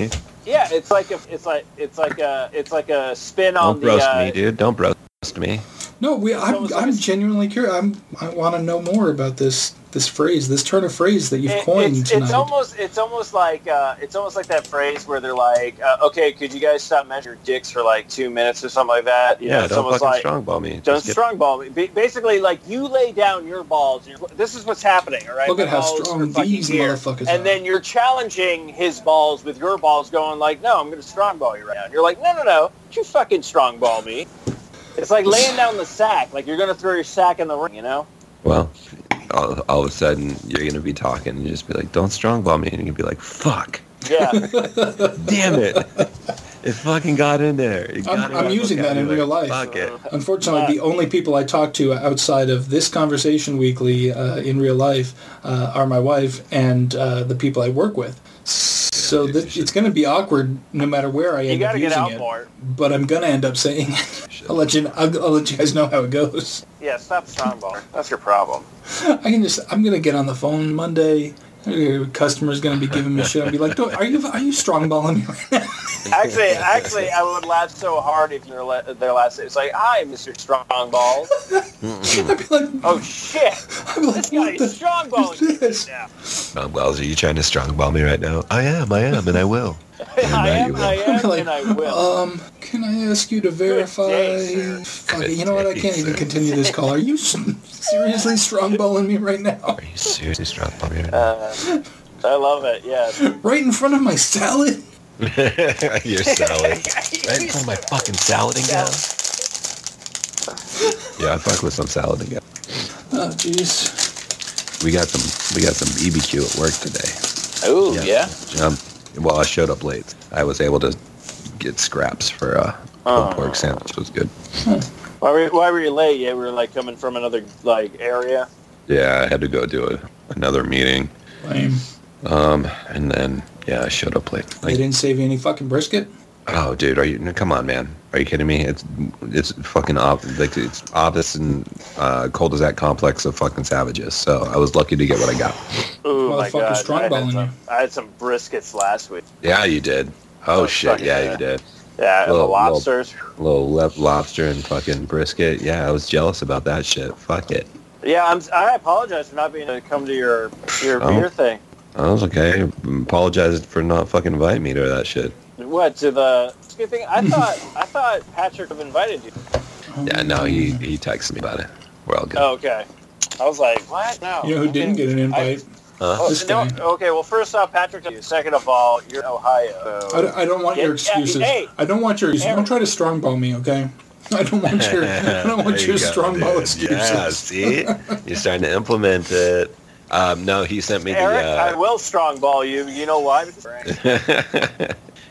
Yeah, it's like a, it's like it's like a it's like a spin on Don't the. roast uh, me, dude. Don't roast me. No, we. I'm, I'm genuinely curious. I'm. I want to know more about this this phrase, this turn of phrase that you've it- coined it's, tonight. it's almost it's almost like uh, it's almost like that phrase where they're like, uh, okay, could you guys stop measuring dicks for like two minutes or something like that? You Yeah, it's don't almost fucking like, strong ball me. Don't Just get- strong me. Ba- Basically, like you lay down your balls. You're, this is what's happening, all right? Look at how strong these here. motherfuckers And are. then you're challenging his balls with your balls, going like, "No, I'm going to strongball you right now." And you're like, "No, no, no, you fucking strongball me." It's like laying down the sack, like you're going to throw your sack in the ring, you know? Well, all, all of a sudden you're gonna be talking and you just be like, "Don't strong me," and you're gonna be like, "Fuck, Yeah. damn it." It fucking got in there. It got I'm- in I'm using that in vocabulary. real life. Fuck it. Unfortunately, the only people I talk to outside of this conversation weekly uh, in real life uh, are my wife and uh, the people I work with. So dude, that, it's going to be awkward no matter where I you end got up to get using out it. more. But I'm going to end up saying it. I'll let you. I'll, I'll let you guys know how it goes. Yeah, stop strong ball. That's your problem. I can just. I'm going to get on the phone Monday. Uh, Customer's going to be giving me shit. I'll be like, "Don't- "Are you are you strong balling me right now?" Actually, actually, I would laugh so hard if their la- their last name. It's like, "Hi, Mr. Strong Balls." I'd be like, Oh shit! I'd be like, This guy what is the strong balling is this? now. Um, are you trying to strongball me right now? I am, I am, and I will. I am. I am, like, and I will. um, can I ask you to verify? day. Fuck it, you know what? I can't even continue this call. Are you s- seriously strongballing me right now? Are you seriously strongball me right now? Uh, I love it. Yeah. Right in front of my salad? Your salad. Right in front of my fucking salad again. Yeah, I fuck with some salad again. Oh, jeez. We got some we got some BBQ at work today. Oh yeah. Um, well, I showed up late. I was able to get scraps for uh, a Oh. pulled pork sandwich. It was good. Hmm. Why were Why were you late? You were like coming from another like area. Yeah, I had to go do a, another meeting. Lame. Um, and then yeah, I showed up late. They didn't save you any fucking brisket? Oh, dude, are you? Come on, man. Are you kidding me? It's it's fucking op- like it's opposite and uh, cul-de-sac complex of fucking savages. So I was lucky to get what I got. Oh my god! strong I had, some. I had some briskets last week. Yeah, you did. Oh, Oh, shit, yeah, yeah. you did. Yeah, and the Little- little- lobsters. little le- lobster and fucking brisket. Yeah, I was jealous about that shit. Fuck it. Yeah, I'm. I apologize for not being able to come to your your Oh. beer thing. I was okay. Apologize for not fucking inviting me to that shit. What to the brisket thing? I thought I thought Patrick have invited you. Yeah, no, he he texted me about it. We're all good. Oh, okay. I was like, what? No. You know who didn't get an invite? Huh? Oh, This no, guy. okay, well, first off, Patrick, second of all, you're in Ohio. I don't, I don't want your Yeah, excuses. hey. I don't want your excuses. Don't try to strongball me, okay? I don't want your I don't want There your you go, strongball dude. excuses. Yeah, see, you're starting to implement it. Um, no, he sent me Eric, I will strongball you. You know why?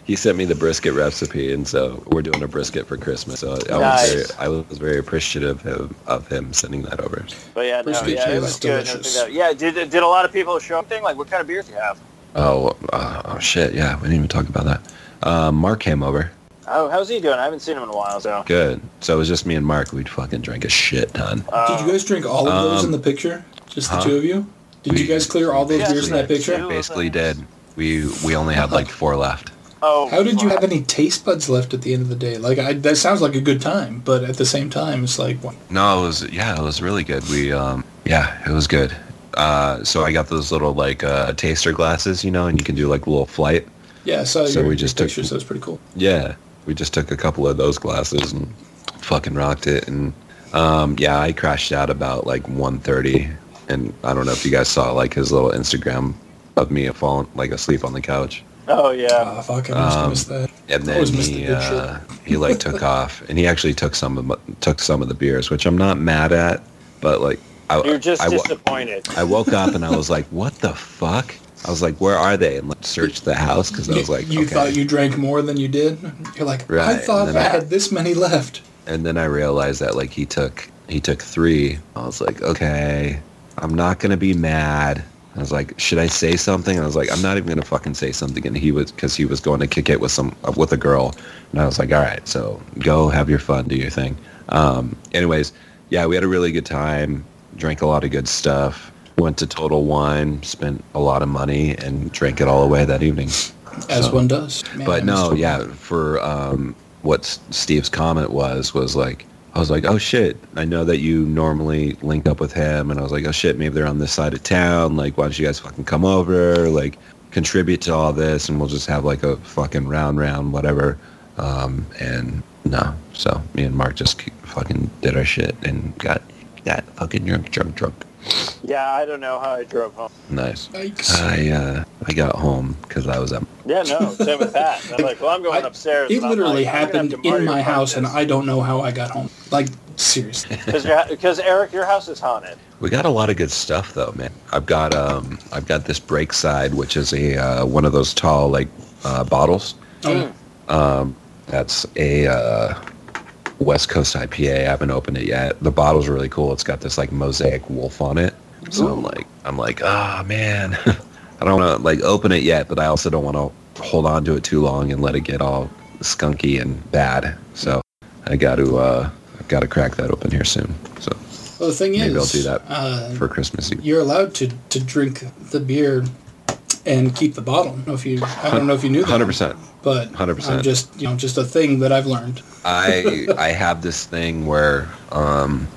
Uh, he sent me the brisket recipe, and so we're doing a brisket for Christmas. So I Nice. was very, I was very appreciative of, of him sending that over. But yeah, no, yeah, it is was good. delicious. Everything that- Yeah, did, did a lot of people show up? Thing like, what kind of beers do you have? Oh, uh, oh shit! Yeah, we didn't even talk about that. Um, Mark came over. Oh, how's he doing? I haven't seen him in a while, so. Good. So it was just me and Mark. We'd fucking drank a shit ton. Uh, Did you guys drink all of those Um, in the picture? Just the huh? two of you? Did you guys clear all those Yeah, beers in that picture? Basically did. We we only had like four left. Oh, How did you have any taste buds left at the end of the day? Like, I, that sounds like a good time, but at the same time, it's like, what? No, it was yeah, it was really good. We um yeah, it was good. Uh, so I got those little like uh, taster glasses, you know, and you can do like a little flight. Yeah, I saw So your, we just took- pictures. That was pretty cool. Yeah, we just took a couple of those glasses and fucking rocked it. And um, yeah, I crashed out about like 1.30. and I don't know if you guys saw like his little Instagram of me falling like asleep on the couch. Oh, yeah. Ah, fuck, I must have Um, missed that. and then Always miss the he uh, he like took off and he actually took some of my, took some of the beers, which I'm not mad at, but like I You're just I, wa- disappointed. I woke up and I was like, what the fuck? I was like, where are they? And like, searched the house because I was like, you okay. thought you drank more than you did? You're like, I Right, thought I then I- had this many left. and then I realized that like he took he took three. I was like, okay, I'm not gonna be mad. I was like, should I say something? I was like, I'm not even gonna fucking say something. And he was because he was going to kick it with some with a girl, and I was like, all right, so go have your fun, do your thing. Um, anyways, yeah, we had a really good time. Drank a lot of good stuff. Went to Total Wine, spent a lot of money, and drank it all away that evening. As So- one does. Man, but no, yeah, for um, what Steve's comment was was like, I was like, oh shit, I know that you normally link up with him, and I was like, oh shit, maybe they're on this side of town. Like, why don't you guys fucking come over, like, contribute to all this, and we'll just have like a fucking round round whatever. Um, and no, so me and Mark just fucking did our shit and got got fucking drunk, drunk, drunk. Yeah, I don't know how I drove home. Nice. Yikes. I uh, I got home because I was at Yeah, no, same with that. I'm like, well, I'm going I- upstairs. It literally like, I'm gonna have happened in my Kart house, and. I don't know how I got home. Like, seriously. Because Eric, your house is haunted. We got a lot of good stuff though, man. I've got um I've got this Breakside, which is a uh, one of those tall like uh, bottles. Oh, Um, that's a uh, West Coast IPA. I haven't opened it yet. The bottle's really cool. It's got this like mosaic wolf on it. So I'm like I'm like ah man, I don't want to like open it yet, but I also don't want to hold on to it too long and let it get all skunky and bad. So I got to uh, I've got to crack that open here soon. So well, the thing Maybe is, I'll do that Uh, for Christmas Eve. you're allowed to, to drink the beer and keep the bottle. I don't know if you, I don't know if you knew that. Hundred percent. But 100%. I'm just, you know, just a thing that I've learned. I I have this thing where um,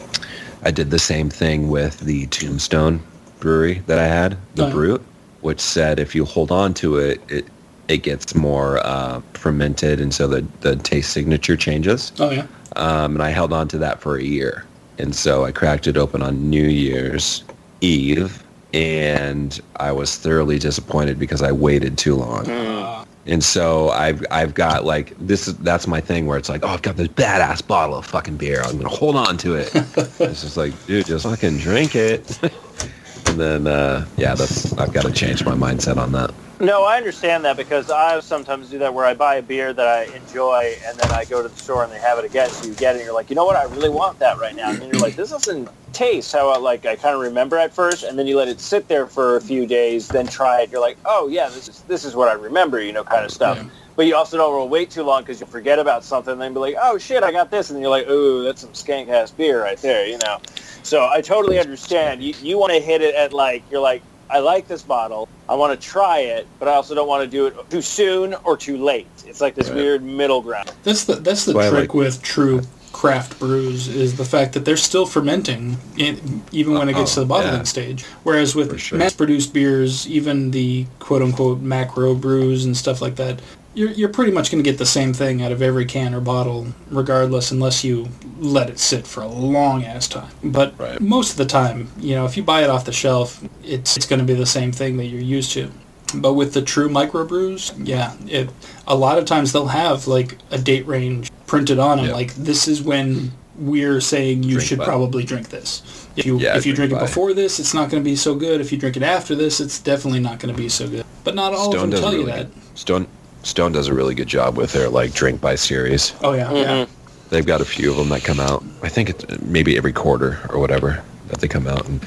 I did the same thing with the Tombstone brewery that I had, the Oh. Brute, which said if you hold on to it, it it gets more uh, fermented, and so the the taste signature changes. Oh yeah. Um, and I held on to that for a year, and so I cracked it open on New Year's Eve, and I was thoroughly disappointed because I waited too long. Uh, And so I've I've got like this is that's my thing where it's like oh I've got this badass bottle of fucking beer I'm gonna hold on to it. it's just like dude just fucking drink it. and then uh, yeah that's I've got to change my mindset on that. No, I understand that because I sometimes do that where I buy a beer that I enjoy and then I go to the store and they have it again, so you get it and you're like, you know what, I really want that right now. And then you're like, this doesn't taste how I, like I kind of remember at first, and then you let it sit there for a few days, then try it. You're like, oh yeah, this is this is what I remember, you know, kind of stuff. Yeah. But you also don't want to wait too long because you forget about something and then be like, oh shit, I got this, and you're like, ooh, that's some skank ass beer right there, you know. So I totally understand. You you want to hit it at like you're like, I like this bottle. I want to try it, but I also don't want to do it too soon or too late. It's like this Right. weird middle ground. That's the that's the Why I trick like- with true craft brews is the fact that they're still fermenting in, even when it gets to the Oh, bottling yeah. stage. Whereas with sure. mass-produced beers, even the quote-unquote macro brews and stuff like that, you're you're pretty much going to get the same thing out of every can or bottle, regardless, unless you let it sit for a long ass time. But Right. most of the time, you know, if you buy it off the shelf, it's it's going to be the same thing that you're used to. But with the true microbrews, yeah, it a lot of times they'll have like a date range printed on them. Yeah. Like this is when we're saying you Drink should by. probably drink this. If you Yeah, if you drink drink it before this, it's not going to be so good. If you drink it after this, it's definitely not going to be so good. But not all of them tell a you that. Stone Stone does a really good job with their like drink by series. Oh yeah, mm-hmm. yeah. They've got a few of them that come out. I think it's maybe every quarter or whatever that they come out. And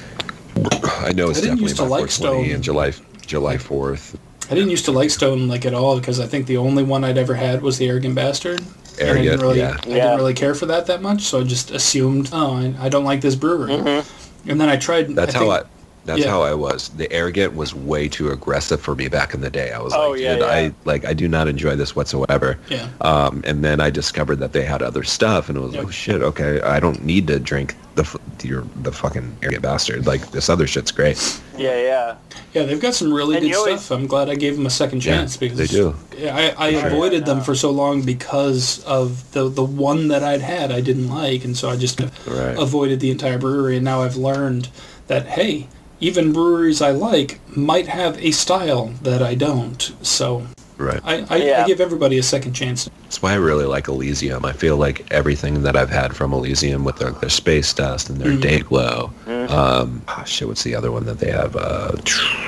I know it's I didn't definitely used to about like 420 Stone. and July July Fourth. I didn't used to like Stone like at all because I think the only one I'd ever had was the Arrogant Bastard. And I Arrogant, didn't really, yeah. I Yeah. didn't really care for that that much, so I just assumed, oh, I, I don't like this brewery. Mm-hmm. And then I tried. That's I how think- I. That's yeah. how I was. The arrogant was way too aggressive for me back in the day. I was Oh, like, yeah, dude, yeah. I like I do not enjoy this whatsoever. Yeah. Um, and then I discovered that they had other stuff, and it was Yep. like, oh, shit, okay, I don't need to drink the f- your the fucking arrogant bastard. Like this other shit's great. Yeah, yeah. Yeah, they've got some really And good you always- stuff. I'm glad I gave them a second Yeah, chance because they do. Yeah, I, I Sure. avoided them for so long because of the the one that I'd had I didn't like, and so I just Right. avoided the entire brewery. And now I've learned that hey, even breweries I like might have a style that I don't. So Right. I, I, Yeah. I give everybody a second chance. That's why I really like Elysian. I feel like everything that I've had from Elysian with their, their space dust and their Mhm. day glow. Um, ah, shit, what's the other one that they have? Uh,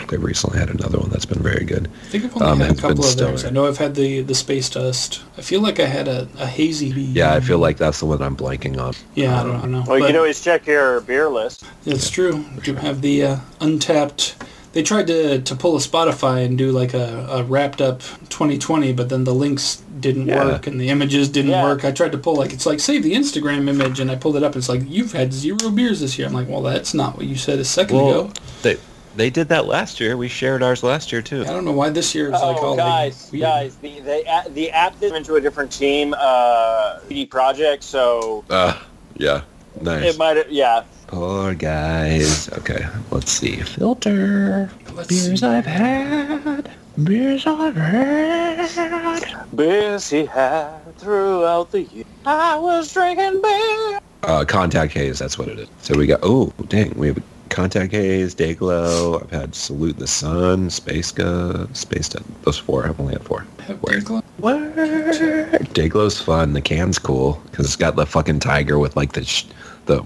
they recently had another one that's been very good. I think I've only Um, had a couple of theirs. I know I've had the the space dust. I feel like I had a, a hazy. Yeah, I feel like that's the one I'm blanking on. Yeah, I don't, I don't know. Well, you can always check your beer list. It's true. You have the uh, Untappd. They tried to, to pull a Spotify and do like a, a wrapped up 2020, but then the links didn't Yeah. work and the images didn't Yeah. work. I tried to pull like it's like save the Instagram image and I pulled it up. It's like you've had zero beers this year. I'm like, well, that's not what you said a second ago. they they did that last year. We shared ours last year too. I don't know why this year it's like Oh, all guys, weird. guys, the the a- the app is into a different team, uh, CD Projekt, so Uh, yeah, nice. it might, have yeah. Poor guys. Okay, let's see. Filter. Let's beers see. I've had. Beers I've had. Beers he had throughout the year. I was drinking beer. Uh, Contact Haze, that's what it is. So we got, oh, dang, we have Contact Haze, Dayglow, I've had Salute the Sun, Space Go, Space Dust. Those four, I've only had four. Where? Dayglow? What? Dayglow's fun. The can's cool because it's got the fucking tiger with like the sh- the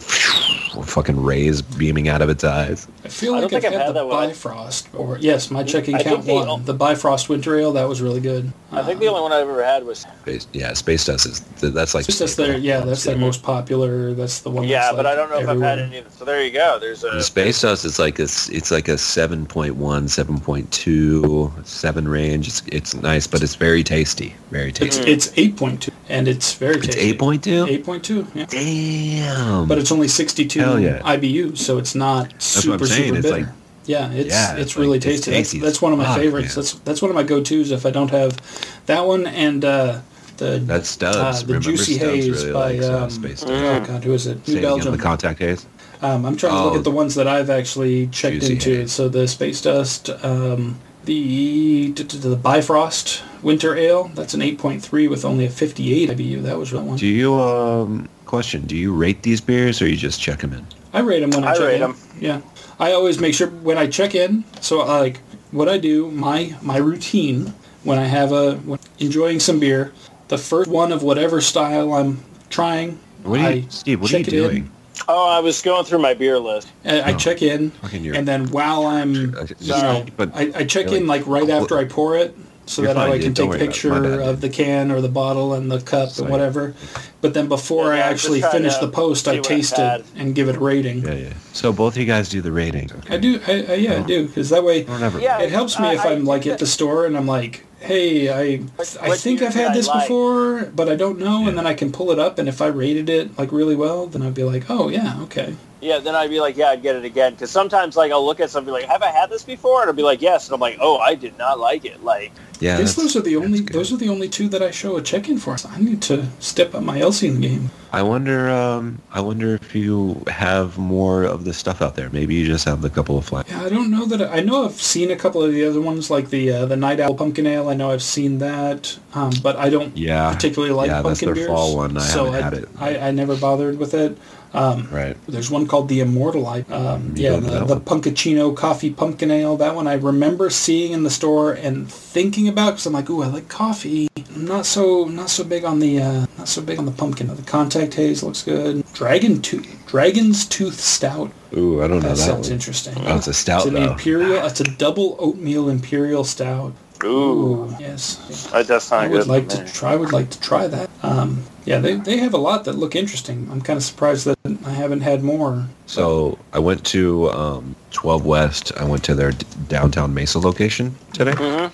fucking rays beaming out of its eyes. I feel I like don't I've think I've had, had the that one. Bifrost. Or yes, my checking I count the one. o- The Bifrost Winter Ale that was really good. I think the only one I've ever had was. Space, yeah, Space Dust is that's like Just that's their yeah, that's their most popular. That's the one. Yeah, that's but like I don't know if I've had any. So there you go. There's a. Space Dust is like a s- it's like a 7.1, 7.2, 7 range. It's it's nice, but it's very tasty. Very tasty. it's eight point two, and it's very Tasty. It's 8.2. Eight point two. Yeah. Damn. But it's only sixty two yeah. IBU, so it's not That's super what I'm saying. super bitter. like Yeah, it's Yeah, it's it's really like- it's tasty. That's, that's one of my fuck, favorites. man. That's that's one of my go-tos if I don't have that one and uh, the That's Stubbs. uh, the Remember Juicy Stubbs Haze really by uh, um, Space oh god, who is it? Say New again, Belgium. the contact haze. Um, I'm trying to look Oh. at the ones that I've actually checked into. Haze. So the Space Dust, um, the d- d- the Bifrost Winter Ale. That's an 8.3 with only a 58 IBU. That was that one. Do you um question? Do you rate these beers or you just check them in? I rate them when I, I check rate in. 'em. Yeah, I always make sure when I check in. So like what I do, my my routine when I have a when enjoying some beer, the first one of whatever style I'm trying, What are you, I Steve? What are you check in. doing? Oh, I was going through my beer list. I, I Oh. check in, and then while I'm you know, but I, I check in like right cool. after I pour it, so You're that fine, I dude. can Don't take a worry about it. picture My bad, of dude. the can or the bottle and the cup Sorry. and whatever. But then before I Yeah, I'm just actually trying finish to the post, see I what taste I've had. it and give it a rating. yeah, yeah. So both of you guys do the rating. Okay. I do, I, I, yeah, I do, because that way I don't ever. Yeah. it helps me I- if I I'm like at the store and I'm like, hey, I What- I what think I've had I this like? before, but I don't know, Yeah. and then I can pull it up, and if I rated it like really well, then I'd be like, oh yeah, okay. Yeah, then I'd be like, yeah, I'd get it again. Because sometimes, like, I'll look at something like, have I had this before? And I'll be like, yes. And I'm like, oh, I did not like it. Like, Yeah, I guess those are the only those are the only two that I show a check in for. So I need to step up my Elysian game. I wonder. Um, I wonder if you have more of the stuff out there. Maybe you just have the couple of flat. Yeah, I don't know that I, I know I've seen a couple of the other ones like the uh, the Night Owl Pumpkin Ale. I know I've seen that, um, but I don't Yeah. particularly like yeah, that's pumpkin their beers. fall one. I so haven't I, had it. I, I never bothered with it. Um, Right. There's one called the Immortal. I, um, yeah, the, that the one? Punkuccino Coffee Pumpkin Ale. That one I remember seeing in the store and thinking about because I'm like, ooh, I like coffee. I'm not so not so big on the uh, not so big on the pumpkin. The Contact Haze looks good. Dragon Tooth Dragon's Tooth Stout. Ooh, I don't know That that sounds one. interesting. Oh, it's a stout It's an though. imperial. It's a double oatmeal imperial stout. ooh, yes. that does I sound would good. like to try. I would like to try that. Um, yeah, they, they have a lot that look interesting. I'm kind of surprised that I haven't had more. So I went to um, 12 West. I went to their d- downtown Mesa location today.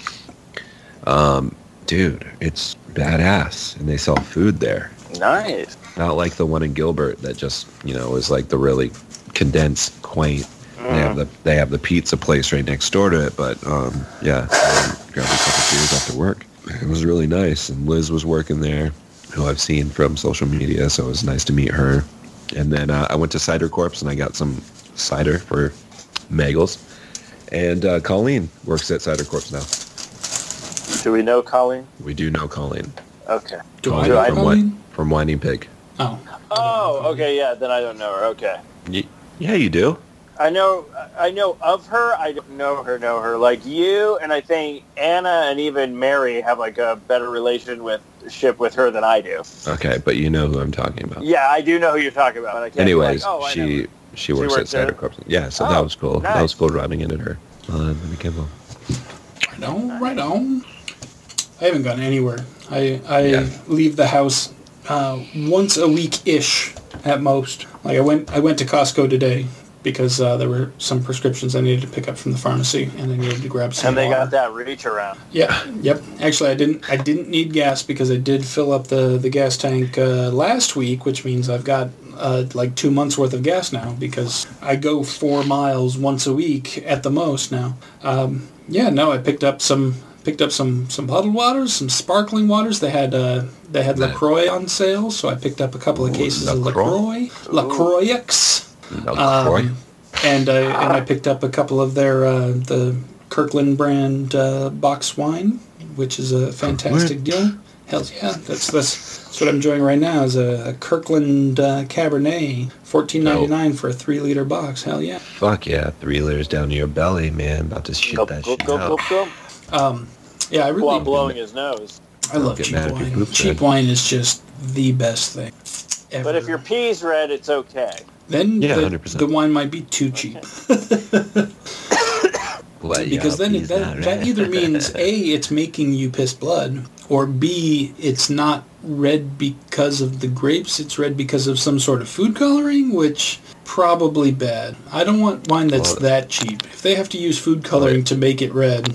Um, dude, it's badass, and they sell food there. Nice. Not like the one in Gilbert that just you know is like the really condensed, quaint. They have the they have the pizza place right next door to it, but um, yeah, I grabbed a couple beers after work. It was really nice, and Liz was working there, who I've seen from social media, so it was nice to meet her. And then uh, I went to Cider Corpse and I got some cider for Magels. And uh, Colleen works at Cider Corpse now. Do we know Colleen? We do know Colleen. Okay. Do Colleen I know from, Colleen? Wi- from Whining Pig. Oh. Oh, okay, yeah. Then I don't know her. Okay. Y- yeah, you do. I know. I know of her. I don't know her. Know her. Like you, and I think Anna and even Mary have like a better relation with ship with her than I do. Okay, but you know who I'm talking about. Yeah, I do know who you're talking about. I can't Anyways, like, oh, I know she she works at works there? Cider Corpse. Yeah, so Oh, that was cool. That was cool driving into her. Uh, let me give them. Right on, right on. I haven't gone anywhere. I I Yeah. leave the house uh, once a week ish at most. Like I went I went to Costco today because uh, there were some prescriptions I needed to pick up from the pharmacy and I needed to grab some. And they water. got that reach around. Yeah, yep. Actually, I didn't. I didn't need gas because I did fill up the the gas tank uh, last week, which means I've got uh, like two months worth of gas now because I go four miles once a week at the most now. Um, yeah, no, I picked up some picked up some some bottled waters, some sparkling waters. They had uh, they had Lacroix on sale, so I picked up a couple of Ooh, cases LaCroix? of Lacroix, Lacroix. LaCroix. Um, and I and I picked up a couple of their uh, the Kirkland brand uh, box wine, which is a fantastic deal. Hell yeah, that's that's, that's what I'm enjoying right now is a, a Kirkland uh, Cabernet, fourteen ninety nine for a three liter box. Hell yeah. Fuck yeah, three liters down to your belly, man. About to shit Gulp, that gulp, shit gulp, out. gulp, gulp. Um, yeah, I really While blowing his nose. I love cheap mad if you wine. Cheap red. wine is just the best thing. Ever. But if your pee's red, it's okay. Then Yeah, the, 100%. the wine might be too cheap. What, because yeah, then that, not that either means a it's making you piss blood or b it's not red because of the grapes it's red because of some sort of food coloring which probably bad i don't want wine that's Well- that cheap if they have to use food coloring to make it red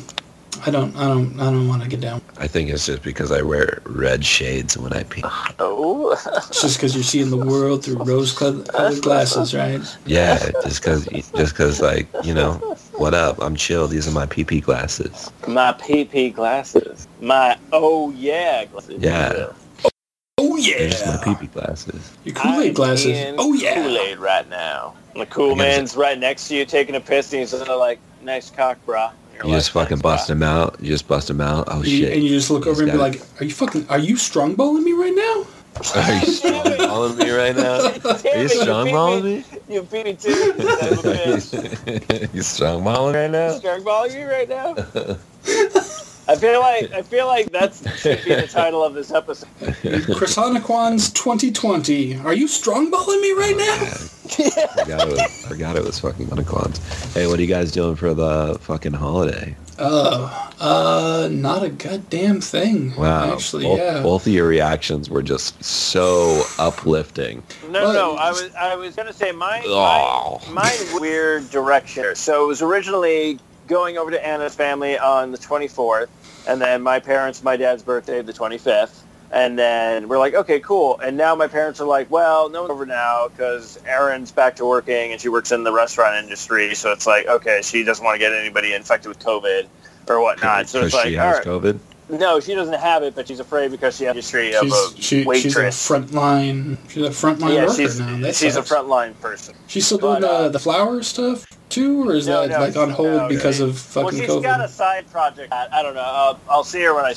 i don't i don't i don't want to get down I think it's just because I wear red shades when I pee. Oh. it's just because you're seeing the world through rose colored glasses right Yeah, just because, just because, like you know, What up? I'm chill. These are my PP glasses. My PP glasses. My oh yeah glasses. Yeah. Oh, oh They're just my yeah. PP glasses. Your Kool-Aid I'm glasses. in Oh yeah. Kool-Aid right now. And the cool man's right next to you taking a piss, and he's like, "Nice cock, brah." And you're like, just fucking bust brah." him out. You just bust him out. Oh You- shit. and you just look He's over and be got like, "Are you fucking? Are you strongballing me right now?" Are you strongballing me right now? Damn Are you it, beat strongballing me. me? You beat me too. you son of a bitch. you strongballing right now? Strongballing you right now? I feel like I feel like that's should be the title of this episode. Chris Hanequan's 2020. Are you strongballing me right now? forgot, it was, forgot it was fucking Monoquans. Hey, what are you guys doing for the fucking holiday? Uh, uh, not a goddamn thing. Wow. Actually, both, yeah. both of your reactions were just so uplifting. No, Well, no, I was I was gonna say mine Oh. mine, mine weird direction. So it was originally going over to Anna's family on the 24th, and then my parents, my dad's birthday, the 25th. And then we're like, okay, cool. And now my parents are like, well, no one's over now because Erin's back to working and she works in the restaurant industry. So it's like, okay, she doesn't want to get anybody infected with COVID or whatnot. So Because it's like, she has right. COVID. No, she doesn't have it, but she's afraid because she has a history of she's, a she, she's a waitress. frontline. She's a frontline yeah, worker she's, now. That she's a frontline person. She's still doing but, uh, uh, the flower stuff too, or is No, that no, like on hold no, because of fucking well, she's COVID? got a side project. I, I don't know. I'll, I'll see her when I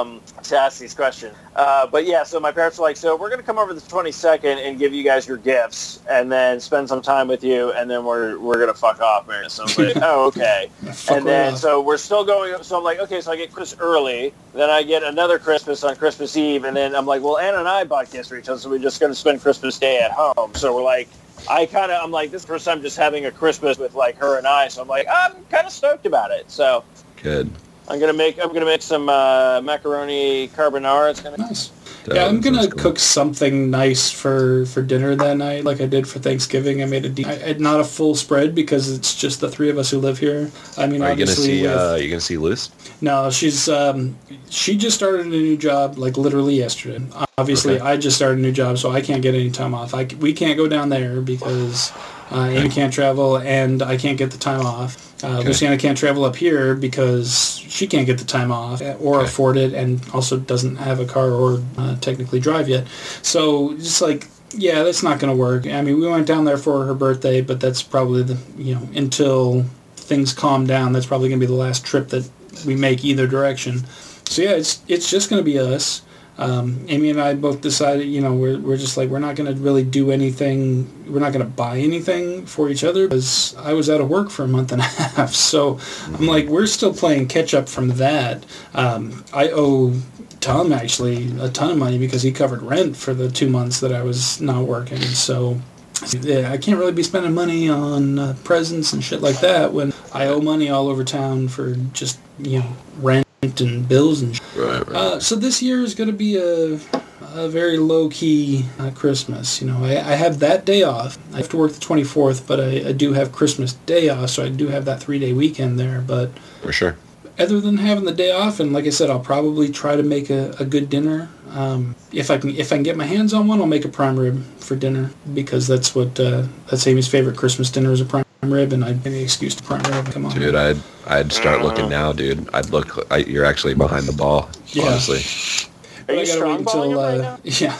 um, to ask these questions. Uh, but yeah, so my parents were like, so we're going to come over the 22nd and give you guys your gifts and then spend some time with you, and then we're we're going to fuck off, man. So I'm like, oh, okay. And then off. so we're still going. So I'm like, okay, so I get Christmas early, then I get another Christmas on Christmas Eve, and then I'm like, well, Anna and I bought gifts for each other, so we're just going to spend Christmas Day at home. So we're like, I kind of, I'm like, this is the first time just having a Christmas with like her and I, so I'm like, I'm kind of stoked about it. So Good. I'm gonna make, I'm gonna make some uh, macaroni carbonara. It's gonna. nice. Yeah, I'm gonna cool. cook something nice for for dinner that night, like I did for Thanksgiving. I made a de- I, not a full spread because it's just the three of us who live here. I mean, Are you gonna see? with, Uh, you gonna see Liz? no, she's um, she just started a new job like literally yesterday. Obviously, Okay. I just started a new job, so I can't get any time off. I we can't go down there because uh, Amy can't travel and I can't get the time off. Uh, Okay. Luciana can't travel up here because she can't get the time off or Okay. afford it, and also doesn't have a car or uh, technically drive yet. So just like yeah, that's not going to work. I mean, we went down there for her birthday, but that's probably the you know until things calm down. That's probably going to be the last trip that we make either direction. So yeah, it's it's just going to be us. Um, Amy and I both decided, you know, we're, we're just like, we're not going to really do anything. We're not going to buy anything for each other because I was out of work for a month and a half. So I'm like, we're still playing catch up from that. Um, I owe Tom actually a ton of money because he covered rent for the two months that I was not working. So yeah, I can't really be spending money on uh, presents and shit like that when I owe money all over town for just, you know, rent and bills and shit. Right. Right. Uh, so this year is going to be a, a very low key uh, Christmas. You know, I, I have that day off. I have to work the 24th, but I, I do have Christmas day off, so I do have that three day weekend there. But For sure. other than having the day off, and like I said, I'll probably try to make a, a good dinner. Um, if I can, if I can get my hands on one, I'll make a prime rib for dinner because that's what uh, that's Amy's favorite Christmas dinner is a prime rib, and I'd any excuse to prime rib. Come on, Dude, I'd I'd start looking uh-huh. now, dude. I'd look. I, you're actually behind the ball. Yeah. Honestly, Are you I gotta wait strongballing him right uh, now? yeah,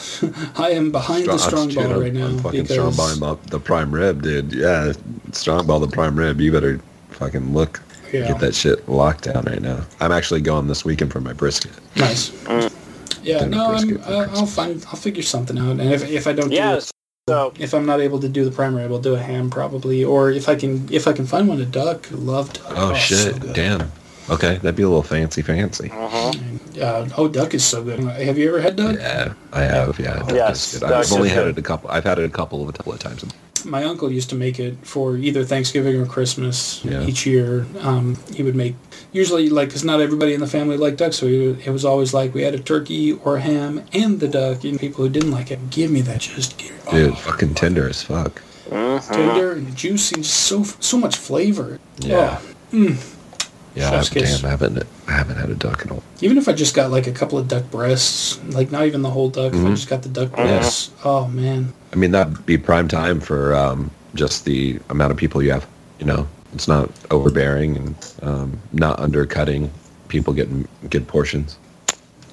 I am behind the Strong- strong dude, ball I'm- right now I'm fucking because strong balling up the prime rib, dude. Yeah, strong ball the prime rib. You better fucking look. Yeah. Get that shit locked down right now. I'm actually going this weekend for my brisket. nice. Mm. Yeah, Dinner no, I'm, uh, I'll I'll find, I'll figure something out, and if, if I don't do it, So if I'm not able to do the primary, rib, I'll do a ham probably, or if I can, if I can find one, a duck. Love duck. Oh, shit! so. Damn. Okay, that'd be a little fancy, fancy. uh-huh. Uh, oh, duck is so good. Have you ever had duck? Yeah, I have. Yeah, duck Yes, is good. I've only is had good. it a couple. I've had it a couple of a couple of times. My uncle used to make it for either Thanksgiving or Christmas Yeah. each year. Um, he would make usually like because not everybody in the family liked duck, so he, would- it was always like we had a turkey or ham and the duck. And people who didn't like it, give me that. Just give it. Dude, oh, fucking tender as fuck. Mm-hmm. tender and juicy, and just so so much flavor. Yeah. Oh, mm. Yeah, Chef's I, kiss. damn, I haven't. I haven't had a duck in a. even if I just got like a couple of duck breasts, like not even the whole duck, if I mm-hmm. just got the duck breasts, oh man, I mean, that'd be prime time for um, just the amount of people you have. You know, it's not overbearing and um, not undercutting people getting good portions.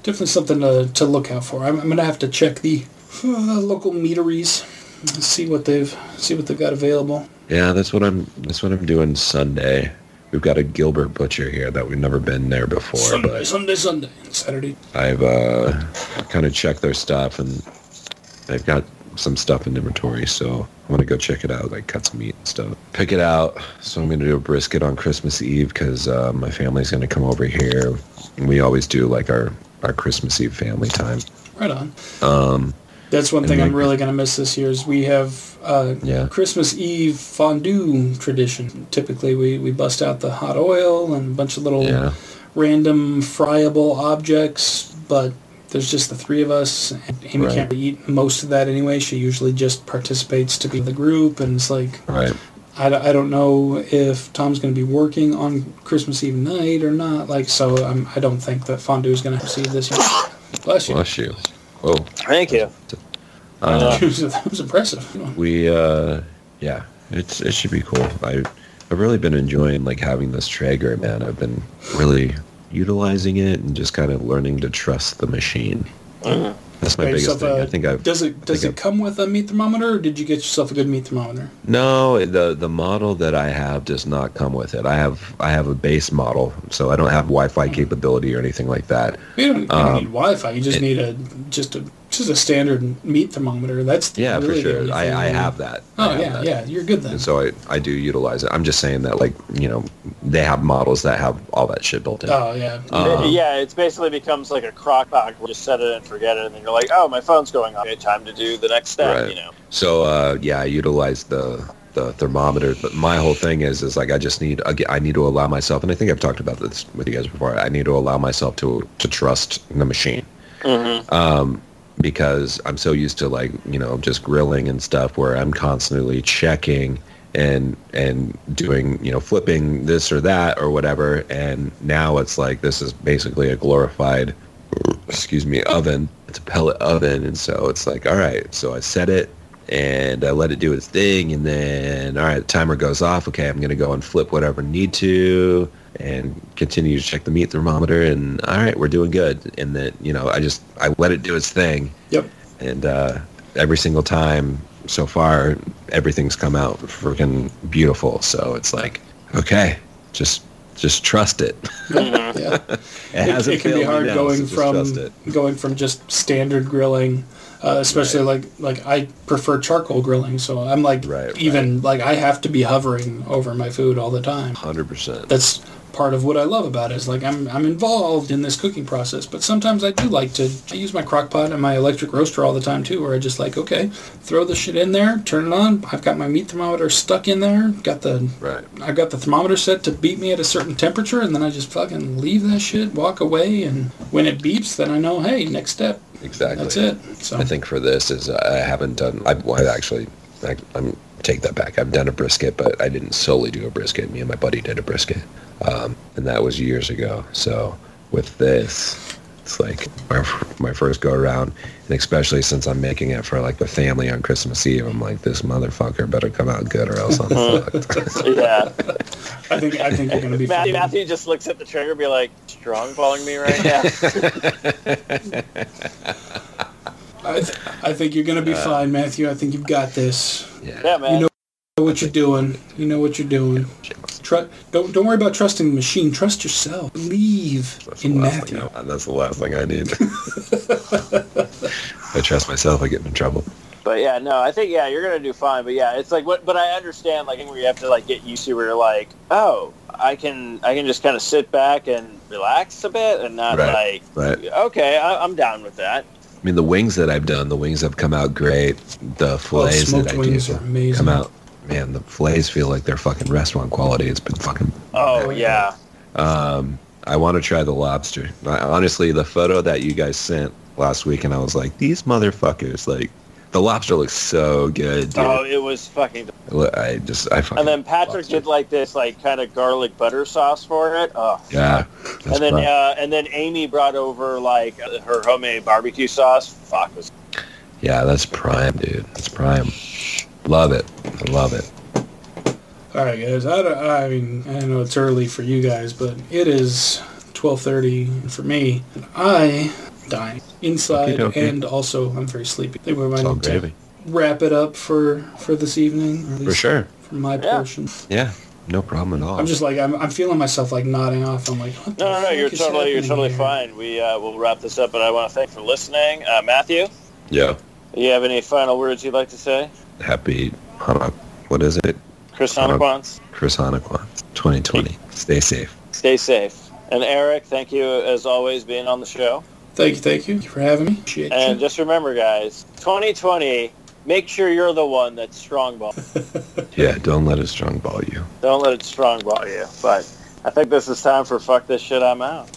Definitely something to, to look out for. I'm, I'm gonna have to check the uh, local meaderies, see what they've see what they've got available. Yeah, that's what I'm. That's what I'm doing Sunday. We've got a Gilbert Butcher here that we've never been there before, Sunday, but Sunday, Sunday, Saturday. I've uh, kind of checked their stuff and they've got some stuff in inventory, so I'm gonna go check it out, like cut some meat and stuff. Pick it out. So I'm gonna do a brisket on Christmas Eve because uh, my family's gonna come over here. And we always do like our our Christmas Eve family time. Right on. Um, That's one thing I'm really gonna miss this year is we have uh, Yeah. Christmas Eve fondue tradition. Typically, we, we bust out the hot oil and a bunch of little yeah, random friable objects, but there's just the three of us. And Amy Right. can't really eat most of that anyway. She usually just participates to be in the group, and it's like right. I, d- I don't know if Tom's going to be working on Christmas Eve night or not. Like, so I'm, I don't think that fondue is going to proceed this year. Bless you. Bless you. Whoa. Thank you. Uh, that was impressive. We uh, yeah, it's it should be cool. I I've really been enjoying like having this Traeger, man. I've been really utilizing it and just kind of learning to trust the machine. Uh-huh. That's my biggest thing. a- I uh, think I've Does it does think it come with a meat thermometer, or did you get yourself a good meat thermometer? No, the the model that I have does not come with it. I have I have a base model, so I don't have Wi-Fi mm-hmm. capability or anything like that. You don't, you don't Um, need Wi-Fi. You just it- need a just a just a standard meat thermometer. That's Yeah, really for sure. only I, I have that. Oh have yeah, that. yeah. You're good then. And so I, I do utilize it. I'm just saying that like, you know, they have models that have all that shit built in. Oh yeah. Uh, yeah, it basically becomes like a crock pot. you Just set it and forget it, and then you're like, oh, my phone's going off. Okay, time to do the next step. Right. You know. So uh, yeah, I utilize the the thermometer. But my whole thing is is like I just need aga- I need to allow myself, and I think I've talked about this with you guys before. I need to allow myself to to trust the machine. Mm-hmm. um, because I'm so used to like you know just grilling and stuff where I'm constantly checking and and doing you know flipping this or that or whatever. And now it's like this is basically a glorified excuse me oven. It's a pellet oven. And so it's like all right so I set it and I let it do its thing. And then all right the timer goes off. Okay I'm gonna go and flip whatever need to and continue to check the meat thermometer and all right we're doing good. And then you know I just I let it do its thing. Yep. and uh, every single time so far everything's come out freaking beautiful. So it's like okay just just trust it. Mm-hmm. Yeah. it, it, it can be hard now, going so from going from just standard grilling uh, especially like like I prefer charcoal grilling. So I'm like Right, even like I have to be hovering over my food all the time. 100% that's part of what I love about it is like I'm I'm involved in this cooking process but sometimes I do like to I use my crock pot and my electric roaster all the time too where I just like okay throw the shit in there turn it on I've got my meat thermometer stuck in there got the right I've got the thermometer set to beat me at a certain temperature, and then I just fucking leave that shit, walk away, and when it beeps, then I know, hey, next step. exactly That's it. So I think for this is uh, I haven't done. I, well, I actually, I, I'm take that back. I've done a brisket, but I didn't solely do a brisket. Me and my buddy did a brisket, um, and that was years ago. So with this, it's like my, my first go around, and especially since I'm making it for like the family on Christmas Eve, I'm like, this motherfucker better come out good, or else I'm fucked. Yeah. I think I think you're gonna be Matthew, fine. Matthew just looks at the Traeger, and be like, strong balling me right now. I, th- I think you're gonna be Uh, fine, Matthew. I think you've got this. yeah. yeah, man. You know what you're doing. You know what you're doing. Tru- don't don't worry about trusting the machine. Trust yourself. Believe That's in last Matthew. I, that's the last thing I need. I trust myself. I get in trouble. But yeah, no, I think yeah, you're gonna do fine. But yeah, it's like what. But I understand like where you have to like get used to where you're like, oh, I can I can just kind of sit back and relax a bit and not Right, like, right. okay, I, I'm down with that. I mean, the wings that I've done, the wings have come out great. The Oh, fillets smoked that I do are amazing. come out. Man, the fillets feel like they're fucking restaurant quality. It's been fucking. Oh yeah, Um, I want to try the lobster. I, honestly, the photo that you guys sent last week, and I was like, these motherfuckers, like, the lobster looks so good, dude. oh it was fucking. I just, I fucking. And then Patrick lobster. did like this like kind of garlic butter sauce for it. Oh. Yeah. And then uh, and then Amy brought over like her homemade barbecue sauce. Fuck was yeah, that's prime, dude. That's prime. Love it. I love it. All right, guys. I, don't- I mean, I know it's early for you guys, but it is 12:30 for me, and I dying inside, Okey-dokey. and also I'm very sleepy. I think we It's might all need to gravy. wrap it up for for this evening, or at For sure. for my Yeah. portion. Yeah. No problem at all. I'm just like I'm, I'm feeling myself like nodding off. I'm like, what the No, no, no. fuck You're totally, you're totally here? fine. We uh, will wrap this up, but I want to thank you for listening, uh, Matthew. yeah. You have any final words you'd like to say, Happy Hanukkah. What is it? Chris Hanukkah? Chris Hanukkah 2020. Stay safe. Stay safe. And Eric, thank you as always being on the show. Thank you, thank you for having me. Appreciate And you. just remember, guys, 2020. Make sure you're the one that's strong ball. Yeah, don't let it strong ball you. Don't let it strong ball you. But I think this is time for fuck this shit. I'm out.